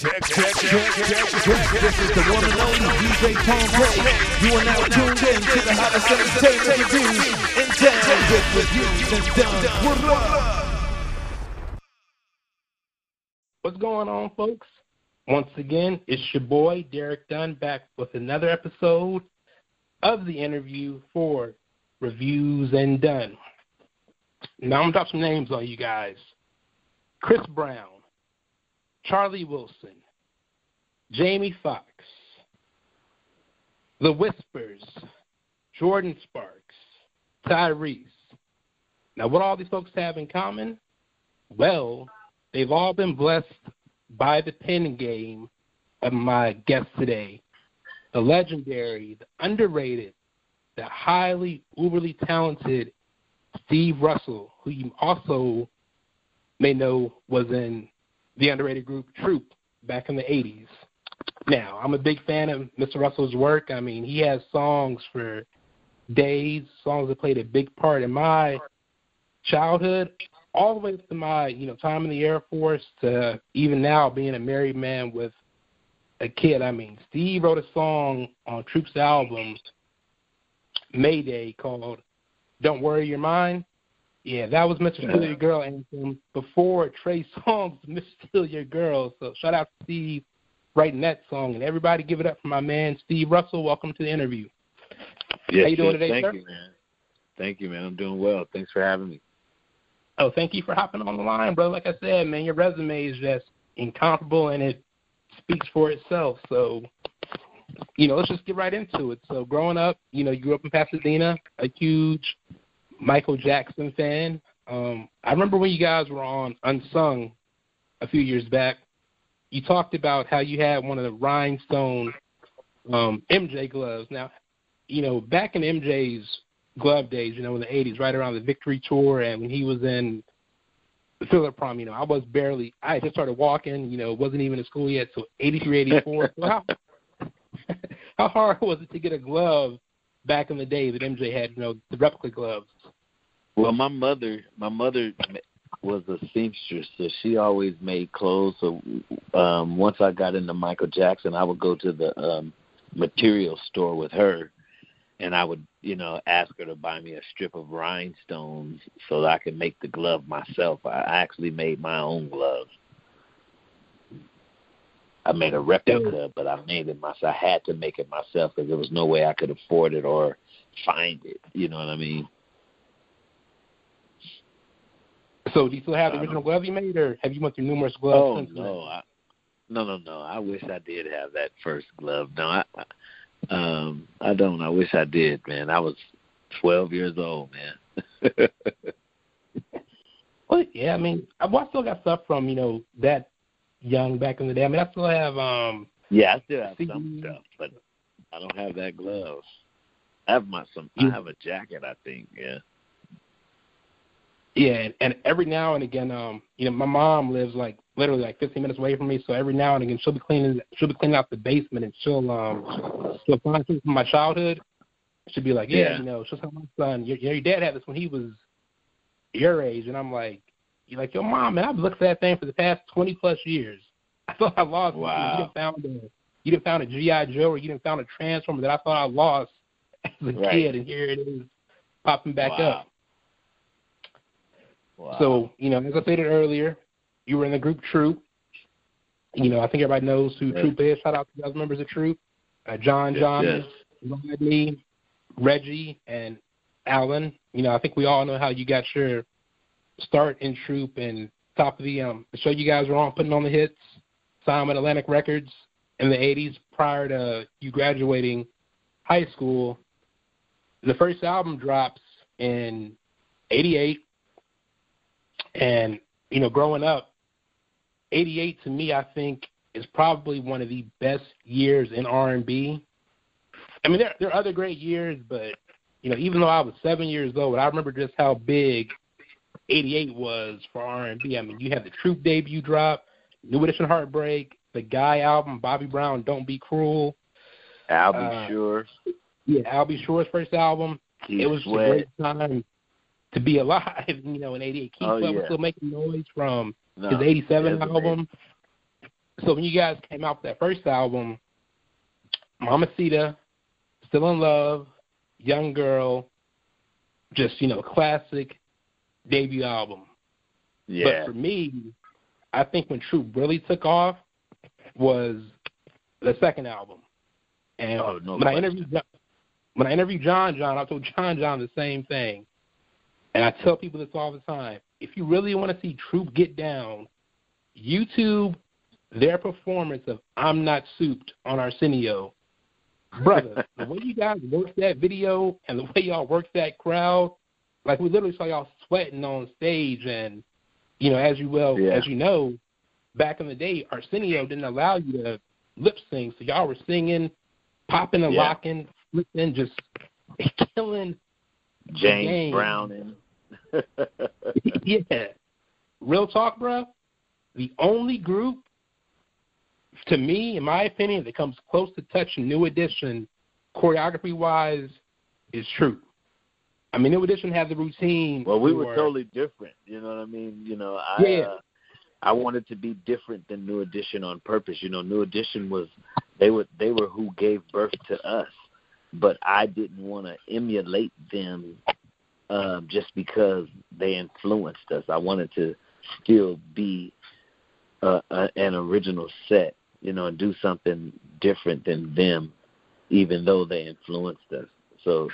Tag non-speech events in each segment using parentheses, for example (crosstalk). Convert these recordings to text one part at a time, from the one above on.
Check, check, check, check, check. This is the one and only DJ Tom Bray. You are now tuned in to the hottest entertainment reviews in town with reviews and done. What up? What's going on, folks? Once again, it's your boy Derek Dunn back with another episode of the interview for Reviews and Done. Now I'm gonna drop some names on you guys. Chris Brown, Charlie Wilson, Jamie Foxx, The Whispers, Jordin Sparks, Tyrese. Now, what all these folks have in common? Well, they've all been blessed by the pen game of my guest today, the legendary, the underrated, the highly uberly talented Steve Russell, who you also may know was in the underrated group Troop back in the 80s. Now, I'm a big fan of Mr. Russell's work. I mean, he has songs for days, songs that played a big part in my childhood, all the way to my, you know, time in the Air Force to even now being a married man with a kid. I mean, Steve wrote a song on Troop's album, Mayday, called Don't Worry Your Mind. Yeah, that was Mr. Steal Your Girl anthem before Trey Songz (laughs) Mr. Steal Your Girl. So shout out to Steve writing that song. And everybody give it up for my man Steve Russell. Welcome to the interview. Yes, How you doing yes, today, thank sir? you, man. Thank you, man. I'm doing well. Thanks for having me. Oh, thank you for hopping on the line, bro. Like I said, man, your resume is just incomparable and it speaks for itself. So, you know, let's just get right into it. So, growing up, you know, you grew up in Pasadena, a huge Michael Jackson fan. Um, I remember when you guys were on Unsung a few years back. You talked about how you had one of the rhinestone um, MJ gloves. Now, you know, back in MJ's glove days, you know, in the '80s, right around the Victory Tour, and when he was in the Thriller Prom, you know, I was barely, I just started walking, you know, wasn't even in school yet, so '83, '84. so how, (laughs) how hard was it to get a glove back in the day that MJ had, you know, the replica gloves? Well, my mother, my mother was a seamstress, so she always made clothes. So um once I got into Michael Jackson, I would go to the um material store with her, and I would, you know, ask her to buy me a strip of rhinestones so that I could make the glove myself. I actually made my own gloves. I made a replica, but I made it myself. I had to make it myself because there was no way I could afford it or find it. You know what I mean? So do you still have the original glove you made, or have you went through numerous gloves Oh since then? no, I, no, no, no. I wish I did have that first glove. No, I, I- um, I don't. I wish I did, man. I was twelve years old, man. (laughs) Well, yeah, I mean, I, well, I still got stuff from you know that young back in the day. I mean, I still have um yeah, I still have some stuff, but I don't have that glove. I have my some. I have a jacket. I think. Yeah. Yeah, and, and every now and again, um, you know, my mom lives like literally like 15 minutes away from me, so every now and again she'll be cleaning she'll be cleaning out the basement and she'll um she'll find things from my childhood. She'll be like, yeah, Yeah. you know, she'll tell my son, your your dad had this when he was your age, and I'm like, you're like, your mom, man, I've looked for that thing for the past 20 plus years. (laughs) I thought I lost. Wow. You didn't found a you didn't found a GI Joe or you didn't found a Transformer that I thought I lost (laughs) as a Right. kid, and here it is popping back wow. up. Wow. So, you know, as I stated earlier, you were in the group Troop. You know, I think everybody knows who Yes. Troop is. Shout out to those members of Troop. Uh, John Yes, John, yes. Rodney, Reggie, and Alan. You know, I think we all know how you got your start in Troop and top of the um the show you guys were on putting on the hits, signed with Atlantic Records in the eighties prior to you graduating high school. The first album drops in eighty eight and you know, growing up, '88 to me, I think is probably one of the best years in R&B. I mean, there there are other great years, but you know, even though I was seven years old, I remember just how big '88 was for R&B. I mean, you had the Troop debut drop, New Edition Heartbreak, the Guy album, Bobby Brown, Don't Be Cruel. I'll be uh, sure. Yeah, Al B. Sure's first album. Keith it was Sweat. a great time to be alive, (laughs) you know, in '88. Keith Oh, Sweat was still making noise from No, his '87 it's album. So when you guys came out with that first album, Mamacita, Still in Love, Young Girl, just you know, classic debut album. Yeah. But for me, I think when Troop really took off was the second album. And Oh, no when I interviewed John, when I interviewed John John, I told John John the same thing. And I tell people this all the time. If you really want to see Troop get down, YouTube their performance of I'm Not Soupped on Arsenio. Brother, the way you guys worked that video and the way y'all worked that crowd, like we literally saw y'all sweating on stage and you know, as you well Yeah. as you know, back in the day, Arsenio didn't allow you to lip sync, so y'all were singing, popping and Yeah. locking, flipping, just (laughs) killing James Brown Browning. (laughs) yeah. Real talk, bro. The only group, to me, in my opinion, that comes close to touching New Edition choreography wise is Troop. I mean, New Edition had the routine. Well, we were totally different. You know what I mean? You know, I Yeah. uh, I wanted to be different than New Edition on purpose. You know, New Edition was they were they were who gave birth to us, but I didn't want to emulate them um, just because they influenced us. I wanted to still be uh, uh, an original set, you know, and do something different than them, even though they influenced us. So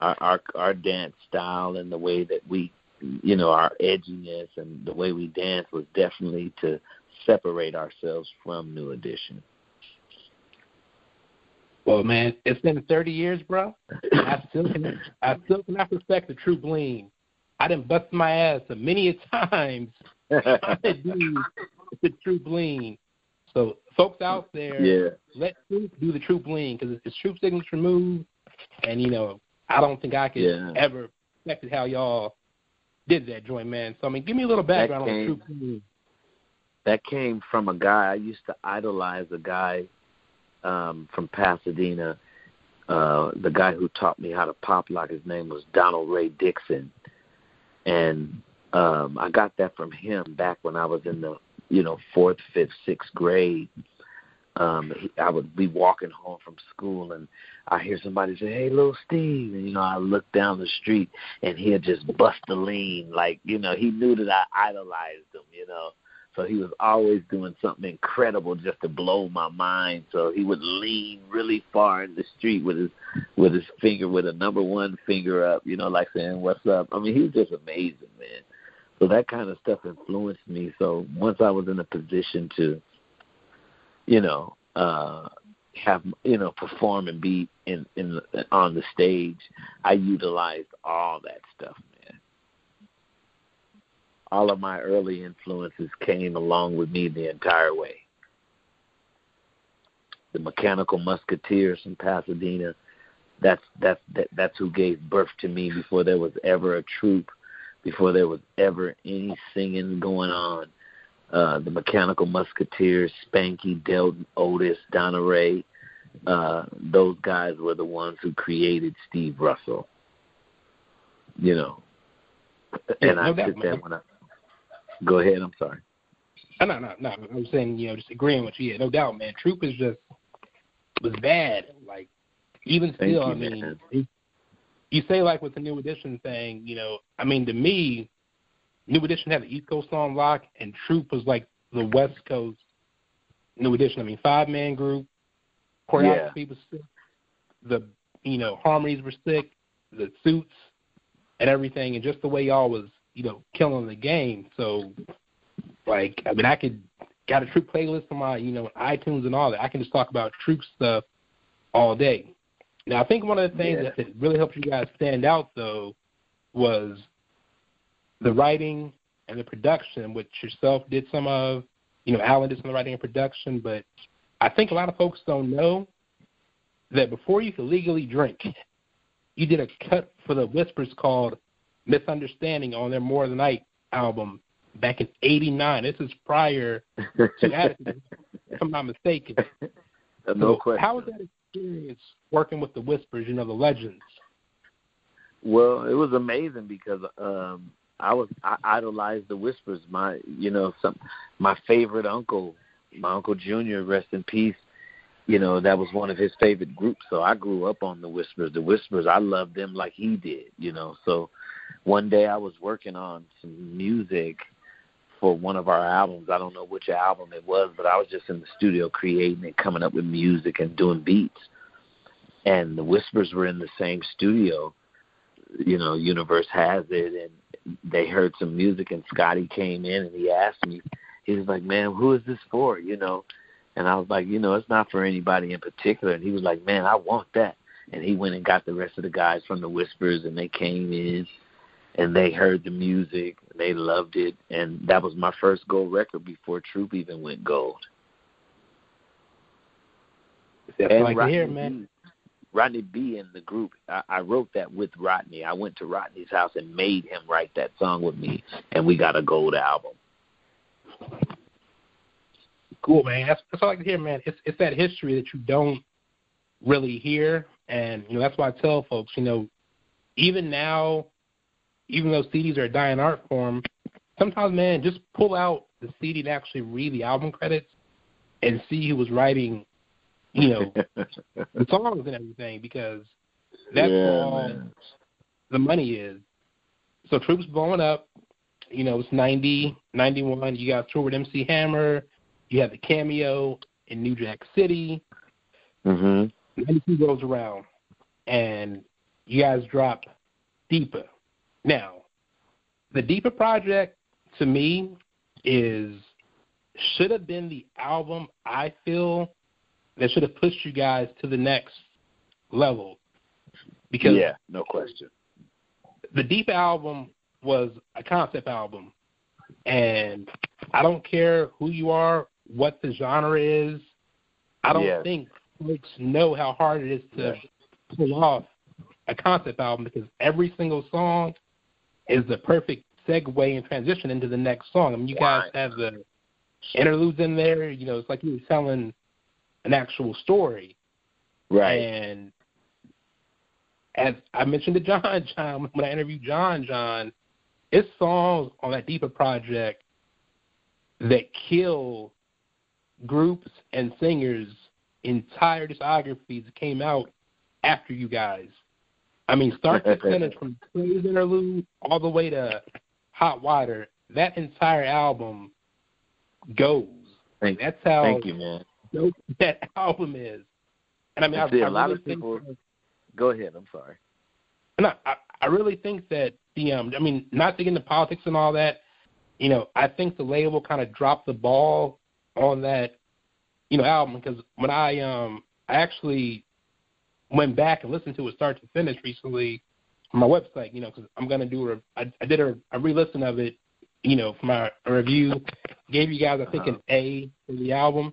our our, our dance style and the way that we you know our edginess and the way we dance was definitely to separate ourselves from New Edition. Well, man, it's been 30 years, bro. I still can, I still cannot respect the Troop lean. I didn't bust my ass many a (laughs) times trying to do the Troop lean. So, folks out there, yeah, let Troop do the true lean because it's Troop signature move, and you know I don't think I could Yeah. ever expected how y'all did that joint, man. So I mean, give me a little background on the came- Troop lean. that came from a guy I used to idolize. A guy um, from Pasadena. Uh, the guy who taught me how to pop lock. His name was Donald Ray Dixon, and um, I got that from him back when I was in the you know fourth, fifth, sixth grade. Um, he, I would be walking home from school and I hear somebody say, "Hey, little Steve," and you know I look down the street and he'd just bust a lean, like you know he knew that I idolized him, you know. So he was always doing something incredible just to blow my mind. So he would lean really far in the street with his with his finger, with a number one finger up, you know, like saying "What's up?" I mean, he was just amazing, man. So that kind of stuff influenced me. So once I was in a position to, you know, uh have you know perform and be in in on the stage, I utilized all that stuff. All of my early influences came along with me the entire way. The Mechanical Musketeers from Pasadena, that's that's that, that's who gave birth to me before there was ever a Troop, before there was ever any singing going on. Uh, the Mechanical Musketeers, Spanky, Delton, Otis, Donna Ray, uh, those guys were the ones who created Steve Russell. You know, Yeah, and I no doubt, sit there man. when I go ahead. I'm sorry. Uh, No, no, no. I was saying, you know, just agreeing with you. Yeah, no doubt, man. Troop is just was bad. Like even still, you, I mean, you- say like with the New Edition thing, you know, I mean, to me, New Edition had the East Coast on lock, and Troop was like the West Coast New Edition. I mean, five man group, choreography was sick, the you know harmonies were sick, the suits and everything, and just the way y'all was, you know, killing the game. So, like, I mean, I could got a Troop playlist on my, you know, iTunes and all that. I can just talk about Troop stuff all day. Now, I think one of the things Yeah. that, really helped you guys stand out, though, was the writing and the production, which yourself did some of. You know, Alan did some of the writing and production, but I think a lot of folks don't know that before you could legally drink, you did a cut for the Whispers called Misunderstanding on their More of the Night album back in '89. This is prior to Attitude, (laughs) if I'm not mistaken. no So question. How was that experience working with the Whispers? You know, the legends. Well, it was amazing because um I was I idolized the Whispers. My you know some my favorite uncle my uncle Junior, rest in peace. You know that was one of his favorite groups, so I grew up on the Whispers. The Whispers, I loved them like he did. You know, so one day I was working on some music for one of our albums. I don't know which album it was, but I was just in the studio creating it, coming up with music and doing beats. And the Whispers were in the same studio. You know, Universe has it, and they heard some music, and Scotty came in and he asked me, he was like, "Man, who is this for?" You know, and I was like, "You know, it's not for anybody in particular." And he was like, "Man, I want that." And he went and got the rest of the guys from the Whispers, and they came in, and they heard the music, and they loved it, and that was my first gold record before Troop even went gold. That's and like Rodney hear, man. B, Rodney B in the group, I, I wrote that with Rodney. I went to Rodney's house and made him write that song with me, and we got a gold album. Cool, man. That's that's all I like to hear, man. It's it's that history that you don't really hear, and you know that's why I tell folks, you know, even now, even though CDs are a dying art form, sometimes, man, just pull out the CD and actually read the album credits and see who was writing, you know, (laughs) the songs and everything, because that's yeah, where all man. the money is. So Troops blowing up, you know, it's 90, 91. You got tour with MC Hammer. You have the cameo in New Jack City. Mhm. 92 goes around, and you guys drop Deeper. Now, the Deeper project to me is should have been the album I feel that should have pushed you guys to the next level. Because yeah, no question. the Deep album was a concept album, and I don't care who you are, what the genre is. I don't Yes. think folks know how hard it is to pull off a concept album because every single song is the perfect segue and transition into the next song. I mean, you guys have the interludes in there. You know, it's like you were telling an actual story. Right. And as I mentioned to John, (laughs) John, when I interviewed John, John, it's songs on that Deeper project that kill groups and singers' entire discographies that came out after you guys. I mean, start (laughs) to finish from Praise Interlude all the way to Hot Water. That entire album goes. Thank, That's how thank you, man. dope (laughs) that album is. And I mean, I, see, I a lot really of people- think, Go ahead. I'm sorry. and I, I, I really think that the, um, I mean, not to get into politics and all that, you know, I think the label kind of dropped the ball on that, you know, album because when I, um, I actually went back and listened to it start to finish recently on my website, you know, because I'm gonna do a, I, I did a, a re-listen of it, you know, for my review. Gave you guys, I think, an A for the album,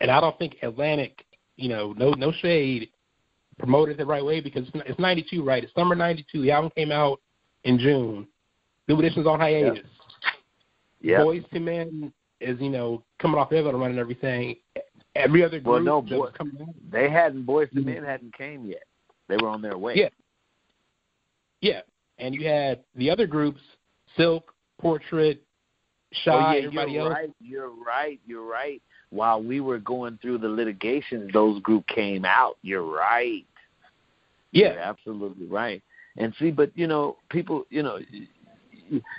and I don't think Atlantic, you know, no no shade, promoted it the right way because it's 92, right? It's summer 92. The album came out in June. New Edition's on hiatus. Yeah. Boyz II Men is, you know, coming off run and everything. Every other group Well, no, boy-. They hadn't. Boys to Mhm. Men hadn't came yet. They were on their way. Yeah. Yeah. And you had the other groups, Silk, Portrait, Shai, Oh, yeah, everybody you're else. right. You're right. You're right. While we were going through the litigation, those group came out. You're right. Yeah. You're absolutely right. And see, but you know, people, you know,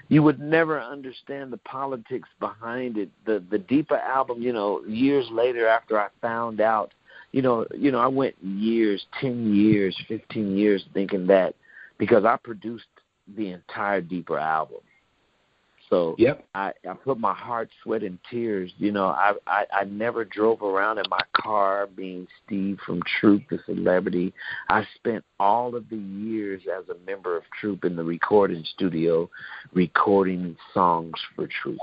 you, would never understand the politics behind it. The the Deeper album, you know, years later after I found out, you know, you know, I went years, ten years, fifteen years thinking that because I produced the entire Deeper album. So Yep. I, I put my heart, sweat, and tears. You know, I, I I never drove around in my car being Steve from Troop, the celebrity. I spent all of the years as a member of Troop in the recording studio, recording songs for Troop.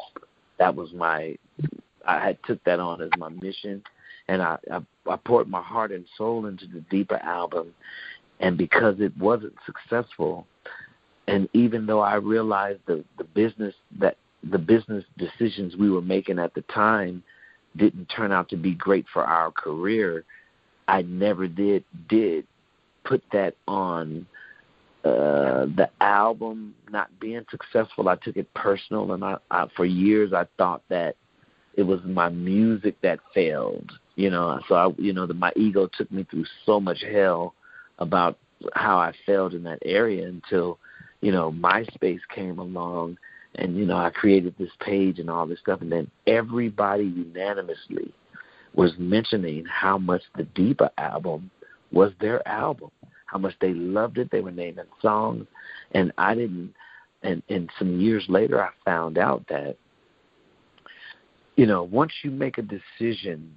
That was my. I had took that on as my mission, and I I, I poured my heart and soul into the Deeper album, and because it wasn't successful, and even though I realized the the business the business decisions we were making at the time didn't turn out to be great for our career, I never did did put that on uh the album not being successful. I took it personal, and I, I for years I thought that it was my music that failed. You know, so I, you know, the, my ego took me through so much hell about how I failed in that area until, you know, MySpace came along, and you know, I created this page and all this stuff, and then everybody unanimously was mentioning how much the Deeper album was their album, how much they loved it. They were naming songs, and I didn't. And and some years later, I found out that you know, once you make a decision,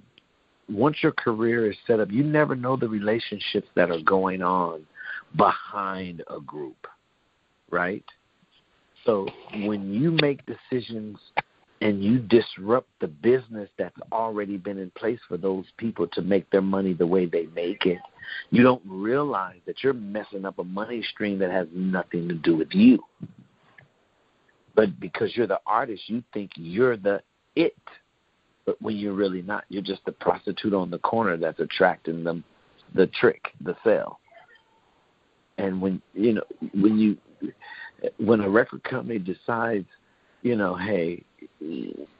once your career is set up, you never know the relationships that are going on behind a group, right? So when you make decisions and you disrupt the business that's already been in place for those people to make their money the way they make it, you don't realize that you're messing up a money stream that has nothing to do with you. But because you're the artist, you think you're the it. But when you're really not, you're just the prostitute on the corner that's attracting them, the trick, the sale. And when you know when you when a record company decides, you know, hey,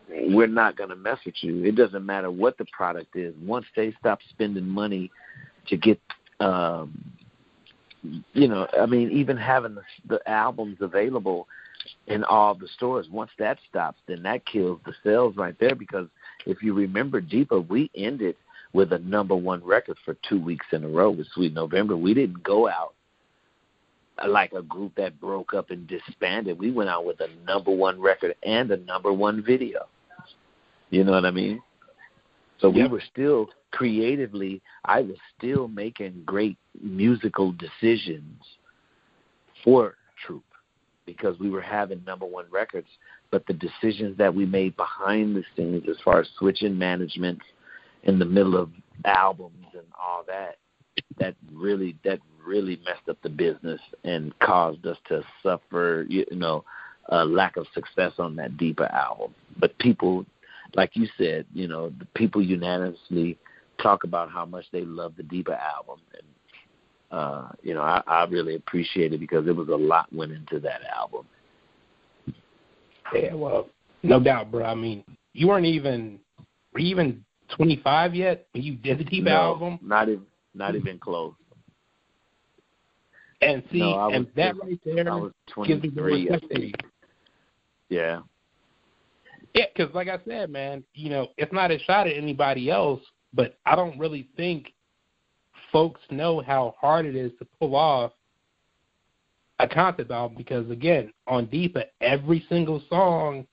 we're not going to mess with you. It doesn't matter what the product is. Once they stop spending money to get, um, you know, I mean, even having the, the albums available in all the stores. Once that stops, then that kills the sales right there. Because if you remember, Deeper, we ended with a number one record for two weeks in a row with Sweet November. We didn't go out like a group that broke up and disbanded. We went out with a number one record and a number one video. You know what I mean? So we were still creatively, I was still making great musical decisions for Troop because we were having number one records, but the decisions that we made behind the scenes as far as switching management in the middle of albums and all that, that really that really messed up the business and caused us to suffer, you know, a lack of success on that deeper album. But people, like you said, you know, the people unanimously talk about how much they love the deeper album, and uh, you know, I, I really appreciate it because it was a lot went into that album. Yeah, well, no doubt, bro. I mean, you weren't even were you even 25 yet when you did the Deep no, album? Not even, not even close. And see, no, and that right there gives me the respect. Yeah. Yeah, because like I said, man, you know, it's not a shot at anybody else, but I don't really think folks know how hard it is to pull off a concept album because again, on Deeper, every single song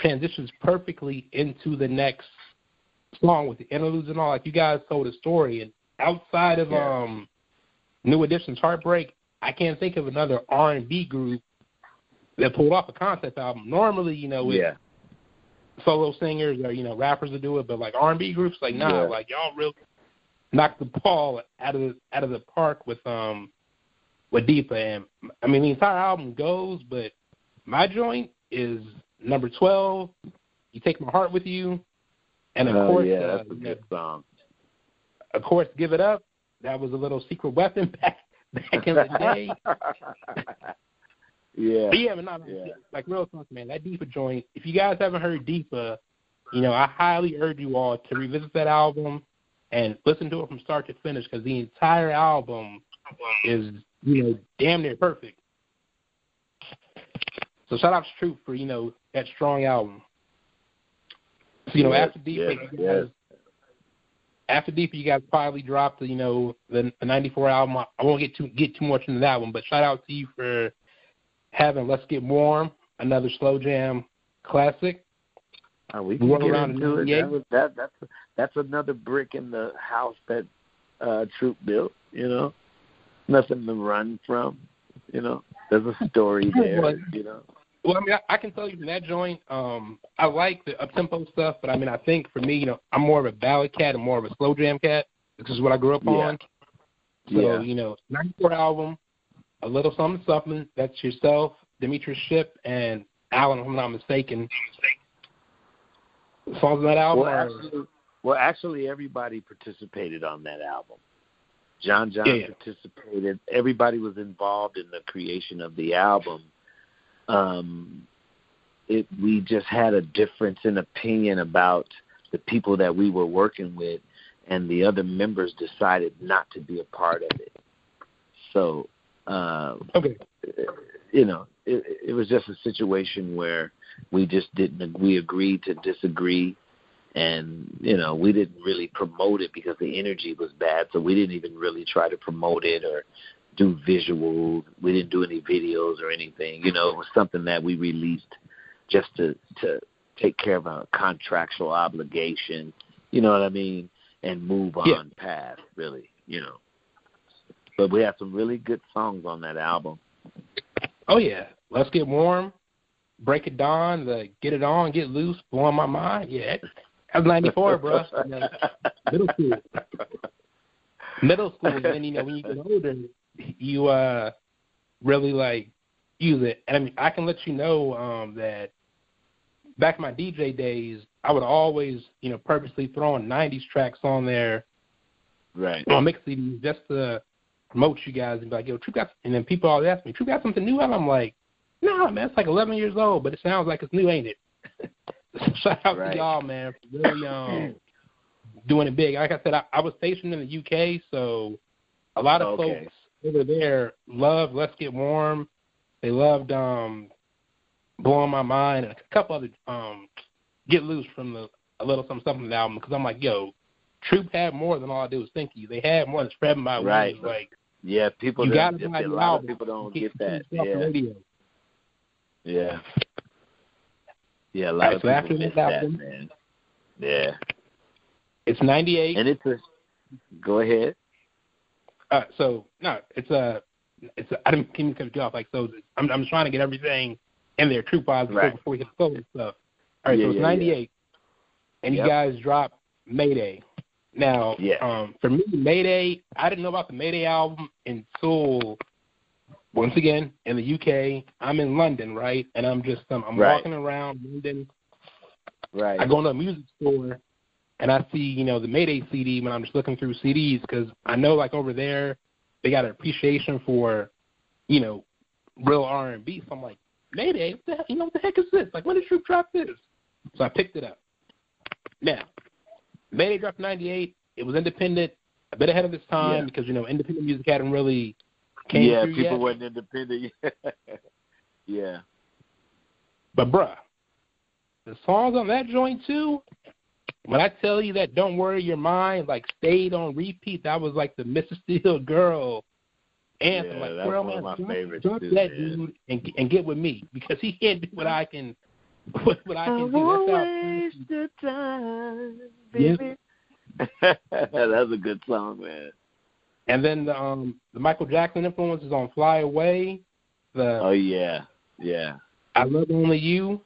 transitions perfectly into the next song with the interludes and all. Like you guys told a story, and outside of Yeah. um New Edition's Heartbreak, I can't think of another R and B group that pulled off a concept album. Normally, you know, it's Yeah. solo singers or you know rappers that do it, but like R and B groups, like nah, Yeah. like y'all really knocked the ball out of the out of the park with um with Deeper, and I mean the entire album goes, but my joint is number twelve. You take my heart with you, and of oh, course, yeah, uh, that's a good song. of course, give it up. That was a little secret weapon (laughs) back back in the day. (laughs) yeah. But yeah, but not Yeah. like real talk, man. That Deeper joint. If you guys haven't heard Deeper, you know I highly urge you all to revisit that album and listen to it from start to finish because the entire album is you know damn near perfect. So shout out to Troop for you know that strong album. So you know after Deeper, yes, you guys, yes. After Deeper, you guys probably dropped the you know the, the '94 album. I I won't get too get too much into that one, but shout out to you for having "Let's Get Warm," another slow jam classic. Uh, we can get into it. 98. That was, that that's that's another brick in the house that uh Troop built. You know, nothing to run from. You know, there's a story (laughs) there. You know. Well, I mean, I, I can tell you from that joint, um, I like the up tempo stuff, but I mean, I think for me, you know, I'm more of a ballad cat and more of a slow jam cat. This is what I grew up Yeah. on. So Yeah. you know, '94 album, a little something something. That's yourself, Demetrius Shipp, and Alan, if I'm not mistaken. Songs on that album. Well, actually, well, actually, everybody participated on that album. John John Yeah, yeah. participated. Everybody was involved in the creation of the album. Um, it we just had a difference in opinion about the people that we were working with, and the other members decided not to be a part of it. So, um, Okay. you know, it, it was just a situation where we just didn't. We agreed to disagree, and you know, we didn't really promote it because the energy was bad. So we didn't even really try to promote it or do visuals. We didn't do any videos or anything. You know, it was something that we released just to to take care of a contractual obligation. You know what I mean? And move on Yeah. past, really. You know. But we have some really good songs on that album. Oh yeah. Let's get warm. Break it down. The get it on. Get loose. Blowing my mind. Yeah. That was '94, bro. (laughs) Middle school. Middle school, and then you know when you get older, you uh really like use it. And I mean, I can let you know um that back in my DJ days, I would always, you know, purposely throw in '90s tracks on there Right. on mix CDs just to promote you guys and be like, yo, Troop got, and then people always ask me, Troop got something new out? I'm like, no, man, it's like 11 years old, but it sounds like it's new, ain't it? (laughs) Shout out Right. to y'all, man, for really um, doing it big. Like I said, I, I was stationed in the UK, so a lot of Okay. folks over there Love, Let's Get Warm. They loved um, Blowing My Mind and a couple other um, Get Loose from the A Little Something Something album because I'm like, yo, Troop had more than all I did was think you. They had more than spreading my Right. wings. Like, Yeah, people. you got to buy the lot album. of people don't Keep- get that. keep it off the Yeah, radio. yeah, yeah. A lot Alright, of so after people this miss that, album- man. Yeah, It's 98. and it's a. Go ahead. Uh, so no, it's a, it's a, I didn't keep cut you off. Like so, I'm I'm trying to get everything in there troop wise Right. before we hit the and stuff. All right, Yeah, so it's yeah, 98, and Yep. you guys drop Mayday. Now, Yeah. um, for me, Mayday, I didn't know about the Mayday album until once again in the UK. I'm in London, right, and I'm just um, I'm Right. walking around London. Right. I go into a music store and I see, you know, the Mayday CD when I'm just looking through CDs because I know, like over there, they got an appreciation for, you know, real R and B. So I'm like, Mayday, what the hell, you know, what the heck is this? Like, when did Troop drop this? So I picked it up. Now, Mayday dropped '98. It was independent, a bit ahead of its time Yeah. because you know independent music hadn't really came yeah, through people yet. wasn't independent. (laughs) yeah. But bruh, the songs on that joint too. When I tell you that "Don't Worry Your Mind" like stayed on repeat, that was like the Mrs. (laughs) Steel Girl anthem. Yeah, like, that's Squirrel one of my jump- favorites, jump too, that man. dude and and get with me because he (laughs) can't do what I can. (laughs) What, what I can do. Won't waste how. time, baby. That's a good song, man. And then the um the Michael Jackson influence is on "Fly Away," the Oh yeah, yeah. "I Love Only You,"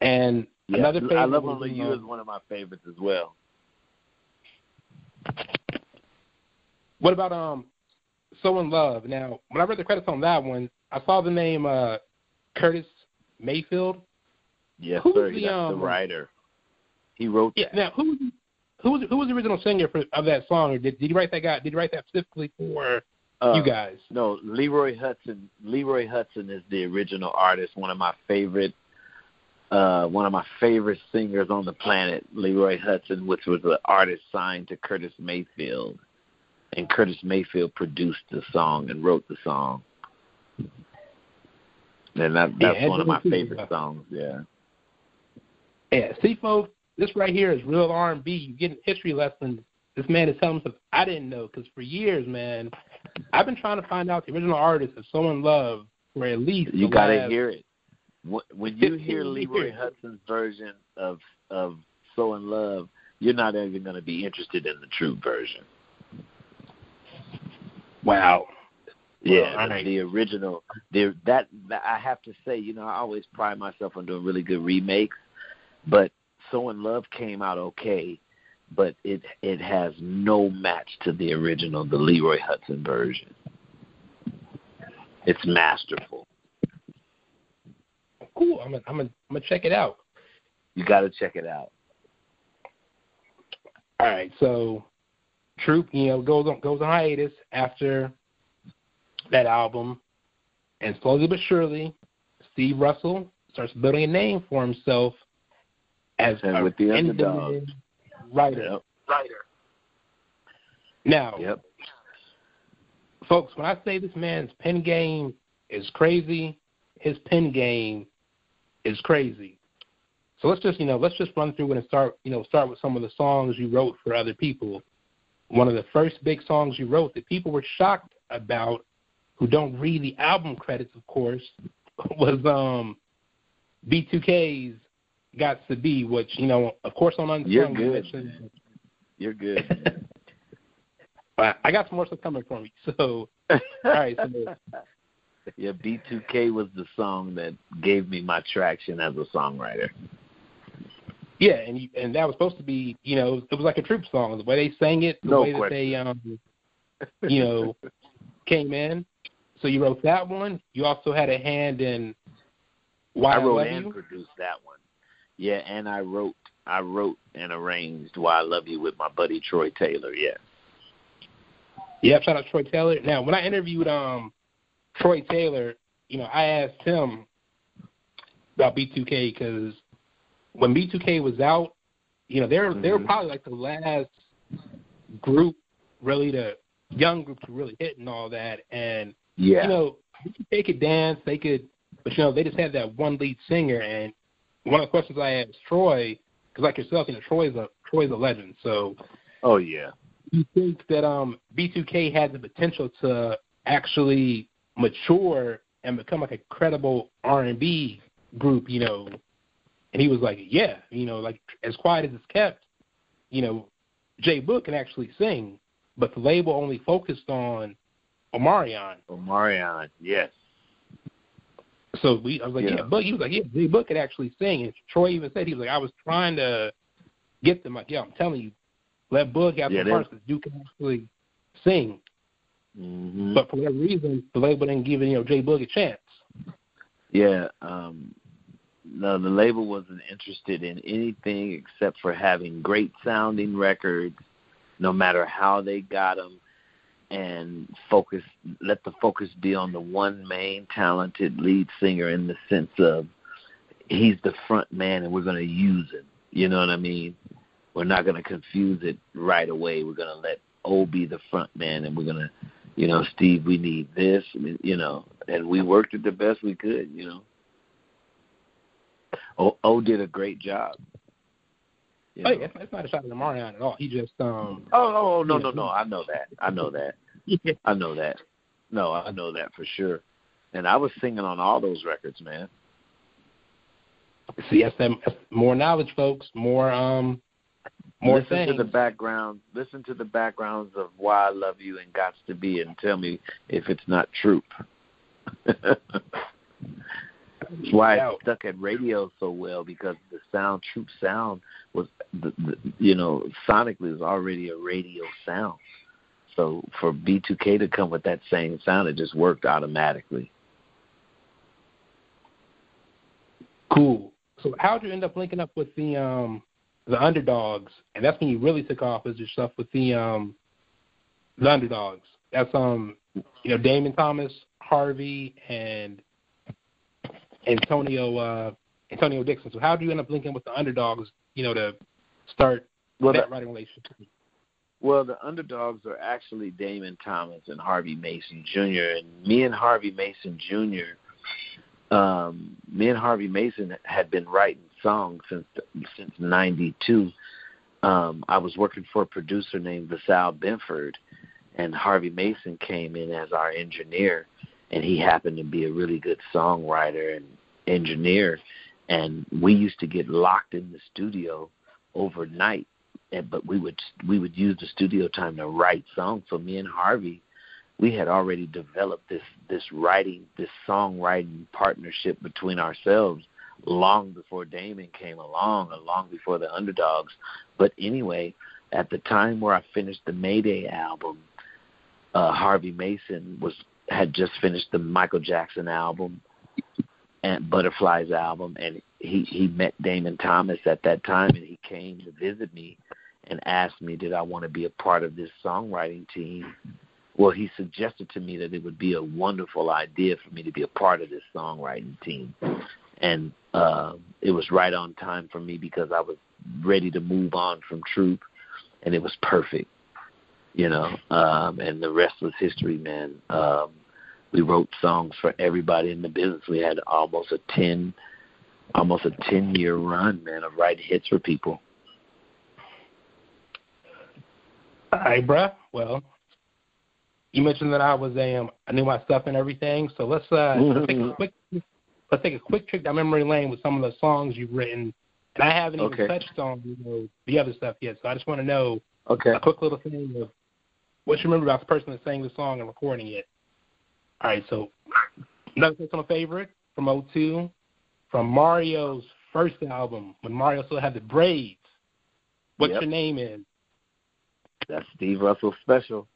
and yeah. another favorite I love was, only you um, is one of my favorites as well. What about um So in Love? Now, when I read the credits on that one, I saw the name uh Curtis Mayfield. Yes, Who's sir. the, That's the um, writer. He wrote Yeah. Now, who was who was who was the original singer for, of that song? Or did did he write that guy? Did he write that specifically for uh, you guys? No, Leroy Hudson. Leroy Hudson is the original artist. One of my favorite, uh, one of my favorite singers on the planet, Leroy Hudson, which was an artist signed to Curtis Mayfield, and Curtis Mayfield produced the song and wrote the song. And that, Yeah, that's one of my favorite songs. Yeah. Yeah. See, folks, this right here is real R and B. You're getting history lessons. This man is telling me stuff I didn't know because for years, man, I've been trying to find out the original artist of So in Love for at least You got to hear it. Wh- When you hear Leroy. Hudson's version of of "So in Love," you're not even going to be interested in the true version. Wow. Yeah, Well, the, the original. The that I have to say, you know, I always pride myself on doing really good remakes, but "So in Love" came out okay, but it it has no match to the original, the Leroy Hudson version. It's masterful. Cool. I'm gonna I'm gonna I'm gonna check it out. You got to check it out. All right, so Troop, you know, goes on goes on hiatus after that album, and slowly but surely, Steve Russell starts building a name for himself as and a with the independent underdog. writer. Yep. Writer. Now, Yep. folks, when I say this man's pen game is crazy, his pen game is crazy. So let's just, you know, let's just run through and start, you know, start with some of the songs you wrote for other people. One of the first big songs you wrote that people were shocked about, who don't read the album credits, of course, (laughs) was um B2K's "Got to Be," which you know, of course, on Unsung. You're you good. You're good. (laughs) I got some more stuff coming for me. (laughs) So, all right, so yeah, B2K was the song that gave me my traction as a songwriter. Yeah, and you, and that was supposed to be, you know, it was like a troop song. The way they sang it, the No way that they, um, you know, (laughs) came in. So you wrote that one. You also had a hand in Why I wrote Love and You. produced that one. Yeah, and I wrote I wrote and arranged Why I Love You with my buddy Troy Taylor, yeah. Yeah, shout out Troy Taylor. Now, when I interviewed um Troy Taylor, you know, I asked him about B2K because when B2K was out, you know, they were they were probably like the last group really to young group to really hit and all that. And Yeah. you know, they could dance, they could, but you know, they just had that one lead singer. And one of the questions I asked Troy, because like yourself, you know, Troy's a Troy's a legend. So oh yeah. you think that um B2K had the potential to actually mature and become like a credible R&B group, you know? And he was like, yeah, you know, like as quiet as it's kept, you know, J-Boog can actually sing, but the label only focused on Omarion. Omarion, yes. So we, I was like, Yeah. yeah, Book. He was like, yeah, J-Boog could actually sing. And Troy even said he was like, I was trying to get them. Like, yeah, I'm telling you, let Boog have Yeah, they- parts that Duke can actually sing. Hmm But for whatever reason, the label didn't give you know J-Boog a chance. Yeah, um no, the label wasn't interested in anything except for having great sounding records, no matter how they got them, and focus. Let the focus be on the one main talented lead singer in the sense of he's the front man, and we're going to use him. You know what I mean? We're not going to confuse it right away. We're going to let O be the front man, and we're going to, you know, Steve, we need this, you know, and we worked it the best we could, you know. O, o did a great job. You Oh, know. it's, it's not a shot at Marion at all. He just um Oh, oh, oh, no, no, no. I know that. I know that. (laughs) yeah. I know that. No, I know that for sure. And I was singing on all those records, man. See, that's, that's more knowledge, folks. More um more listen things. to the background. Listen to the backgrounds of why I love you and got to be, and tell me if it's not troop. That's why it stuck at radio so well because the sound, troop sound, was the, the you know sonically was already a radio sound. So for B2K to come with that same sound, it just worked automatically. Cool. So how'd you end up linking up with the um the underdogs? And that's when you really took off as your stuff with the um the underdogs. That's um you know, Damon Thomas, Harvey and Antonio uh Antonio Dixon. So how do you end up linking with the underdogs, you know, to start Well, that writing relationship? well, the underdogs are actually Damon Thomas and Harvey Mason Jr. And me and Harvey Mason Jr. Um, me and Harvey Mason had been writing songs since since '92. Um, I was working for a producer named Vassal Benford, and Harvey Mason came in as our engineer, and he happened to be a really good songwriter and engineer. And we used to get locked in the studio overnight and but we would we would use the studio time to write songs. So me and Harvey, we had already developed this this writing this songwriting partnership between ourselves long before Damon came along, or long before the Underdogs. But anyway, at the time where I finished the Mayday album, uh, Harvey Mason was had just finished the Michael Jackson album and Butterflies album, and he he met Damon Thomas at that time, and he came to visit me and asked me did I want to be a part of this songwriting team. Well, he suggested to me that it would be a wonderful idea for me to be a part of this songwriting team, and uh, it was right on time for me because I was ready to move on from Troop, and it was perfect, you know. Um, and the rest was history, man. Um, we wrote songs for everybody in the business. We had almost a ten, almost a ten year run, man, of writing hits for people. All right, bruh. Well, you mentioned that I was a um, I knew my stuff and everything. So let's uh let's take a (laughs) quick let's take a quick trip down memory lane with some of the songs you've written. And I haven't Okay. even touched on you know the other stuff yet. So I just want to know Okay. a quick little thing of what you remember about the person that sang the song and recording it. All right, so another personal favorite from 02, from Mario's first album when Mario still had the braids. What's Yep. your name is? That's Steve Russell special.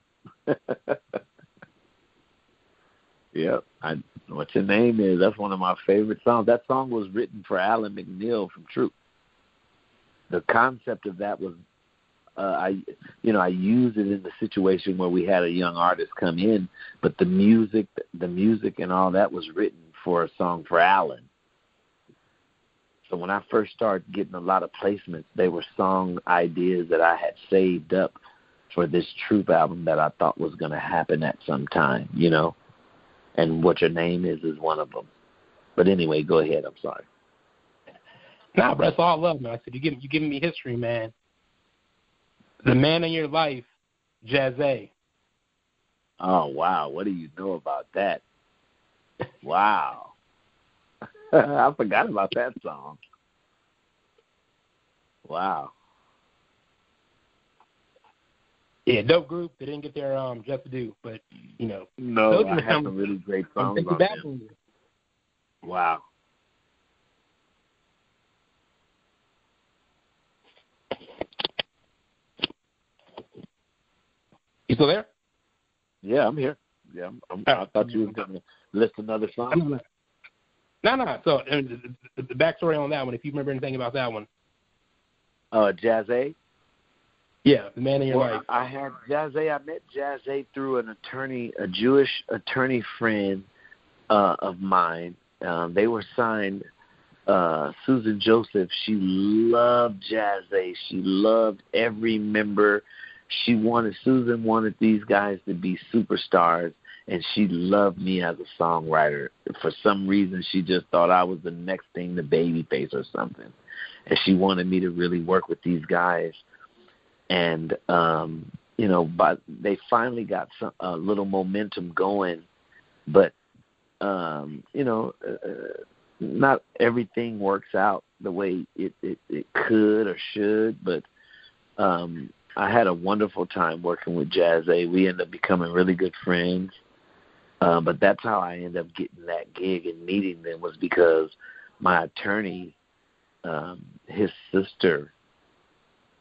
(laughs) yep. I what your name is. That's one of my favorite songs. That song was written for Allen McNeil from Troop. The concept of that was uh, I you know, I used it in the situation where we had a young artist come in, but the music the music and all that was written for a song for Alan. So when I first started getting a lot of placements, they were song ideas that I had saved up for this Troop album that I thought was going to happen at some time, you know. And what your name is is one of them. But anyway, go ahead. I'm sorry. Nah, bro, it's all love, man. I said you give you giving me history, man. The man in your life, Jazzy. Oh wow, what do you know about that? (laughs) Wow. (laughs) I forgot about that song. Wow. Yeah, dope group. They didn't get their um just due, but you know, No, I have some- really great songs on back them. Wow. You still there? Yeah, I'm here. Yeah, I'm, I'm, Oh. I thought you were going to list another song. No, no. So and the, the backstory on that one, if you remember anything about that one. Uh, Jazz A. Yeah, the man in your Well, life. I had Jazz I met Jazz A. through an attorney, a Jewish attorney friend uh, of mine. Um, they were signed. Uh, Susan Joseph. She loved Jazz A. She loved every member. She wanted Susan wanted these guys to be superstars, and she loved me as a songwriter. For some reason, she just thought I was the next thing to Babyface or something, and she wanted me to really work with these guys and um you know but they finally got some a little momentum going but um you know uh, not everything works out the way it it, it could or should but um I had a wonderful time working with Jazz A. We ended up becoming really good friends. Uh, but that's how I ended up getting that gig and meeting them was because my attorney, um, his sister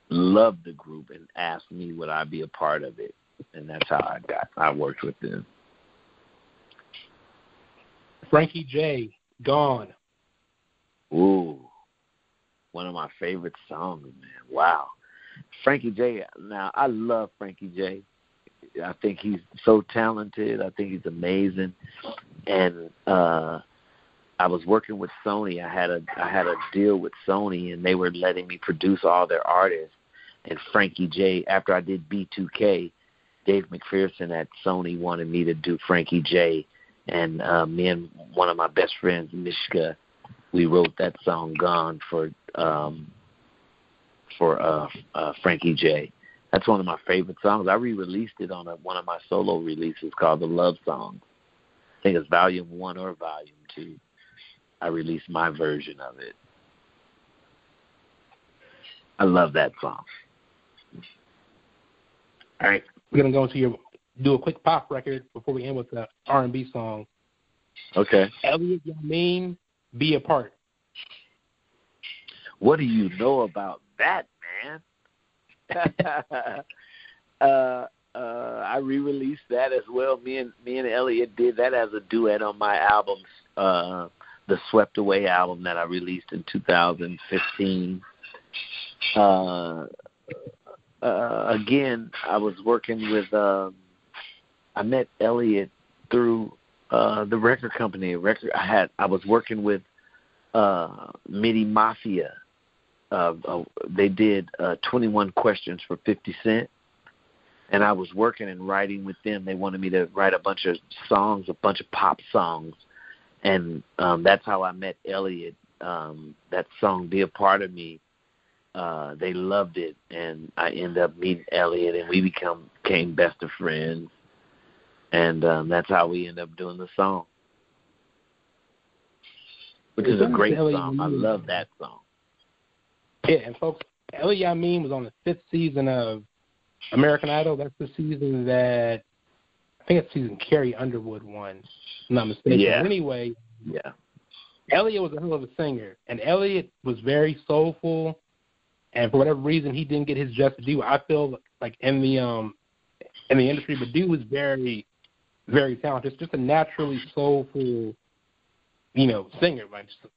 loved the group and asked me would I be a part of it, and that's how I got I worked with them. Frankie J. Gone. Ooh, one of my favorite songs, man. Wow, Frankie J. Now I love Frankie J. I think he's so talented. I think he's amazing, and uh I was working with Sony. I had a I had a deal with Sony, and they were letting me produce all their artists. And Frankie J. After I did B2K, Dave McPherson at Sony wanted me to do Frankie J. And uh, me and one of my best friends, Mishka, we wrote that song "Gone" for um, for uh, uh, Frankie J. That's one of my favorite songs. I re-released it on a, one of my solo releases called "The Love Song." I think it's Volume One or Volume Two. I released my version of it. I love that song. All right, we're gonna go into your do a quick pop record before we end with the R and B song. Okay. Elliott Yamin, Be Apart. What do you know about that, man? (laughs) uh, uh, I re-released that as well. Me and me and Elliott did that as a duet on my album, uh, the Swept Away album that I released in 2015. Uh, uh, again, I was working with. Um, I met Elliott through uh, the record company. Record I had. I was working with uh, MIDI Mafia. Uh, uh, they did uh, 21 questions for 50 Cent, and I was working and writing with them. They wanted me to write a bunch of songs, a bunch of pop songs, and um, that's how I met Elliott. Um, that song "Be a Part of Me." Uh, they loved it, and I end up meeting Elliott, and we become became best of friends, and um, that's how we end up doing the song, which is a great song. I love that song. Yeah, and folks, Elliott Yamin was on the fifth season of American Idol. That's the season that I think it's season Carrie Underwood won. If I'm not mistaken. Yeah. Anyway, Yeah. Elliott was a hell of a singer, and Elliott was very soulful. And for whatever reason, he didn't get his just due. I feel like in the um in the industry, but dude was very, very talented. Just a naturally soulful, you know, singer, just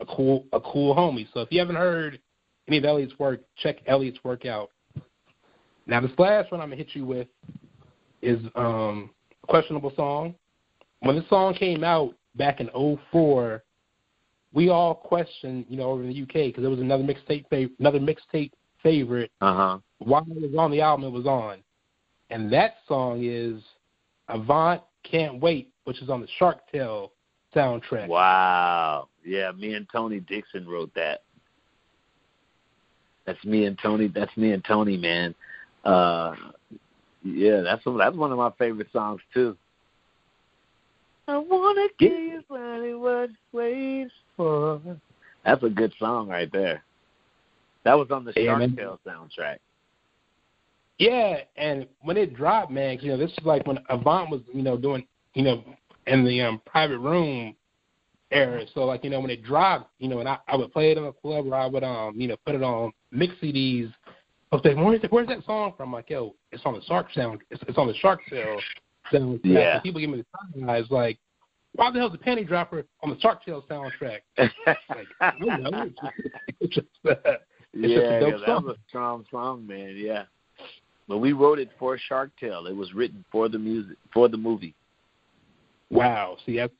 a cool a cool homie. So if you haven't heard any of Elliott's work, check Elliott's work out. Now this last one I'm gonna hit you with is um questionable song. When this song came out back in '04, we all questioned, you know, over in the UK because it was another mixtape, fav- another mixtape favorite. Uh huh. While it was on the album, it was on, and that song is "Avant Can't Wait," which is on the Shark Tale soundtrack. Wow. Yeah, me and Tony Dixon wrote that. That's me and Tony. That's me and Tony, man. Uh, yeah, that's that's one of my favorite songs too. I wanna give you money what waits for. (laughs) That's a good song right there. That was on the Shark man. Tale soundtrack. Yeah, and when it dropped, man, 'cause, you know, this is like when Avant was, you know, doing, you know, in the um, private room era. So like, you know, when it dropped, you know, and I, I would play it in a club, or I would, um, you know, put it on mix CDs. I was like, where's, where's that song from? Like, yo, it's on the Shark sound. It's, it's on the Shark Tale. Yeah. People give me the side eyes like, why the hell's the panty dropper on the Shark Tale soundtrack? (laughs) Like, I don't know. (laughs) It's just, uh, It's just a yeah, dope yeah, that song. was a strong song, man. Yeah, but we wrote it for Shark Tale. It was written for the music for the movie. Wow. See, that's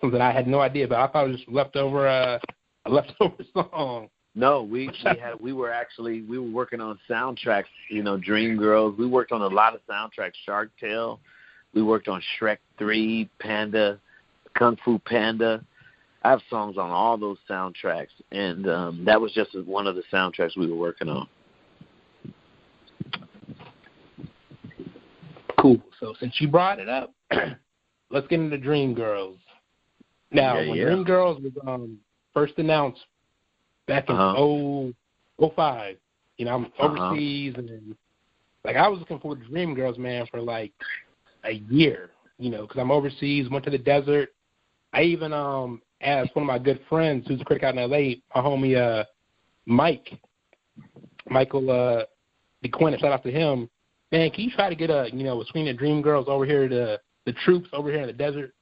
something I had no idea about. I thought it was just leftover, uh, a leftover (laughs) song. No, we we had we were actually we were working on soundtracks. You know, Dreamgirls. We worked on a lot of soundtracks. Shark Tale. We worked on Shrek Three, Panda, Kung Fu Panda. I have songs on all those soundtracks, and um, that was just one of the soundtracks we were working on. Cool. So since you brought it up, (clears throat) let's get into Dreamgirls. Now, Yeah, when yeah. Dream Girls was um, first announced back in Uh-huh. oh oh five, you know, I'm Uh-huh. overseas and like I was looking for Dreamgirls, man, for like a year, you know, because I'm overseas, went to the desert. I even um asked one of my good friends who's a critic out in LA, my homie uh Mike, Michael uh DeQuinn, shout out to him. Man, can you try to get a you know a screen of Dreamgirls over here to the troops over here in the desert?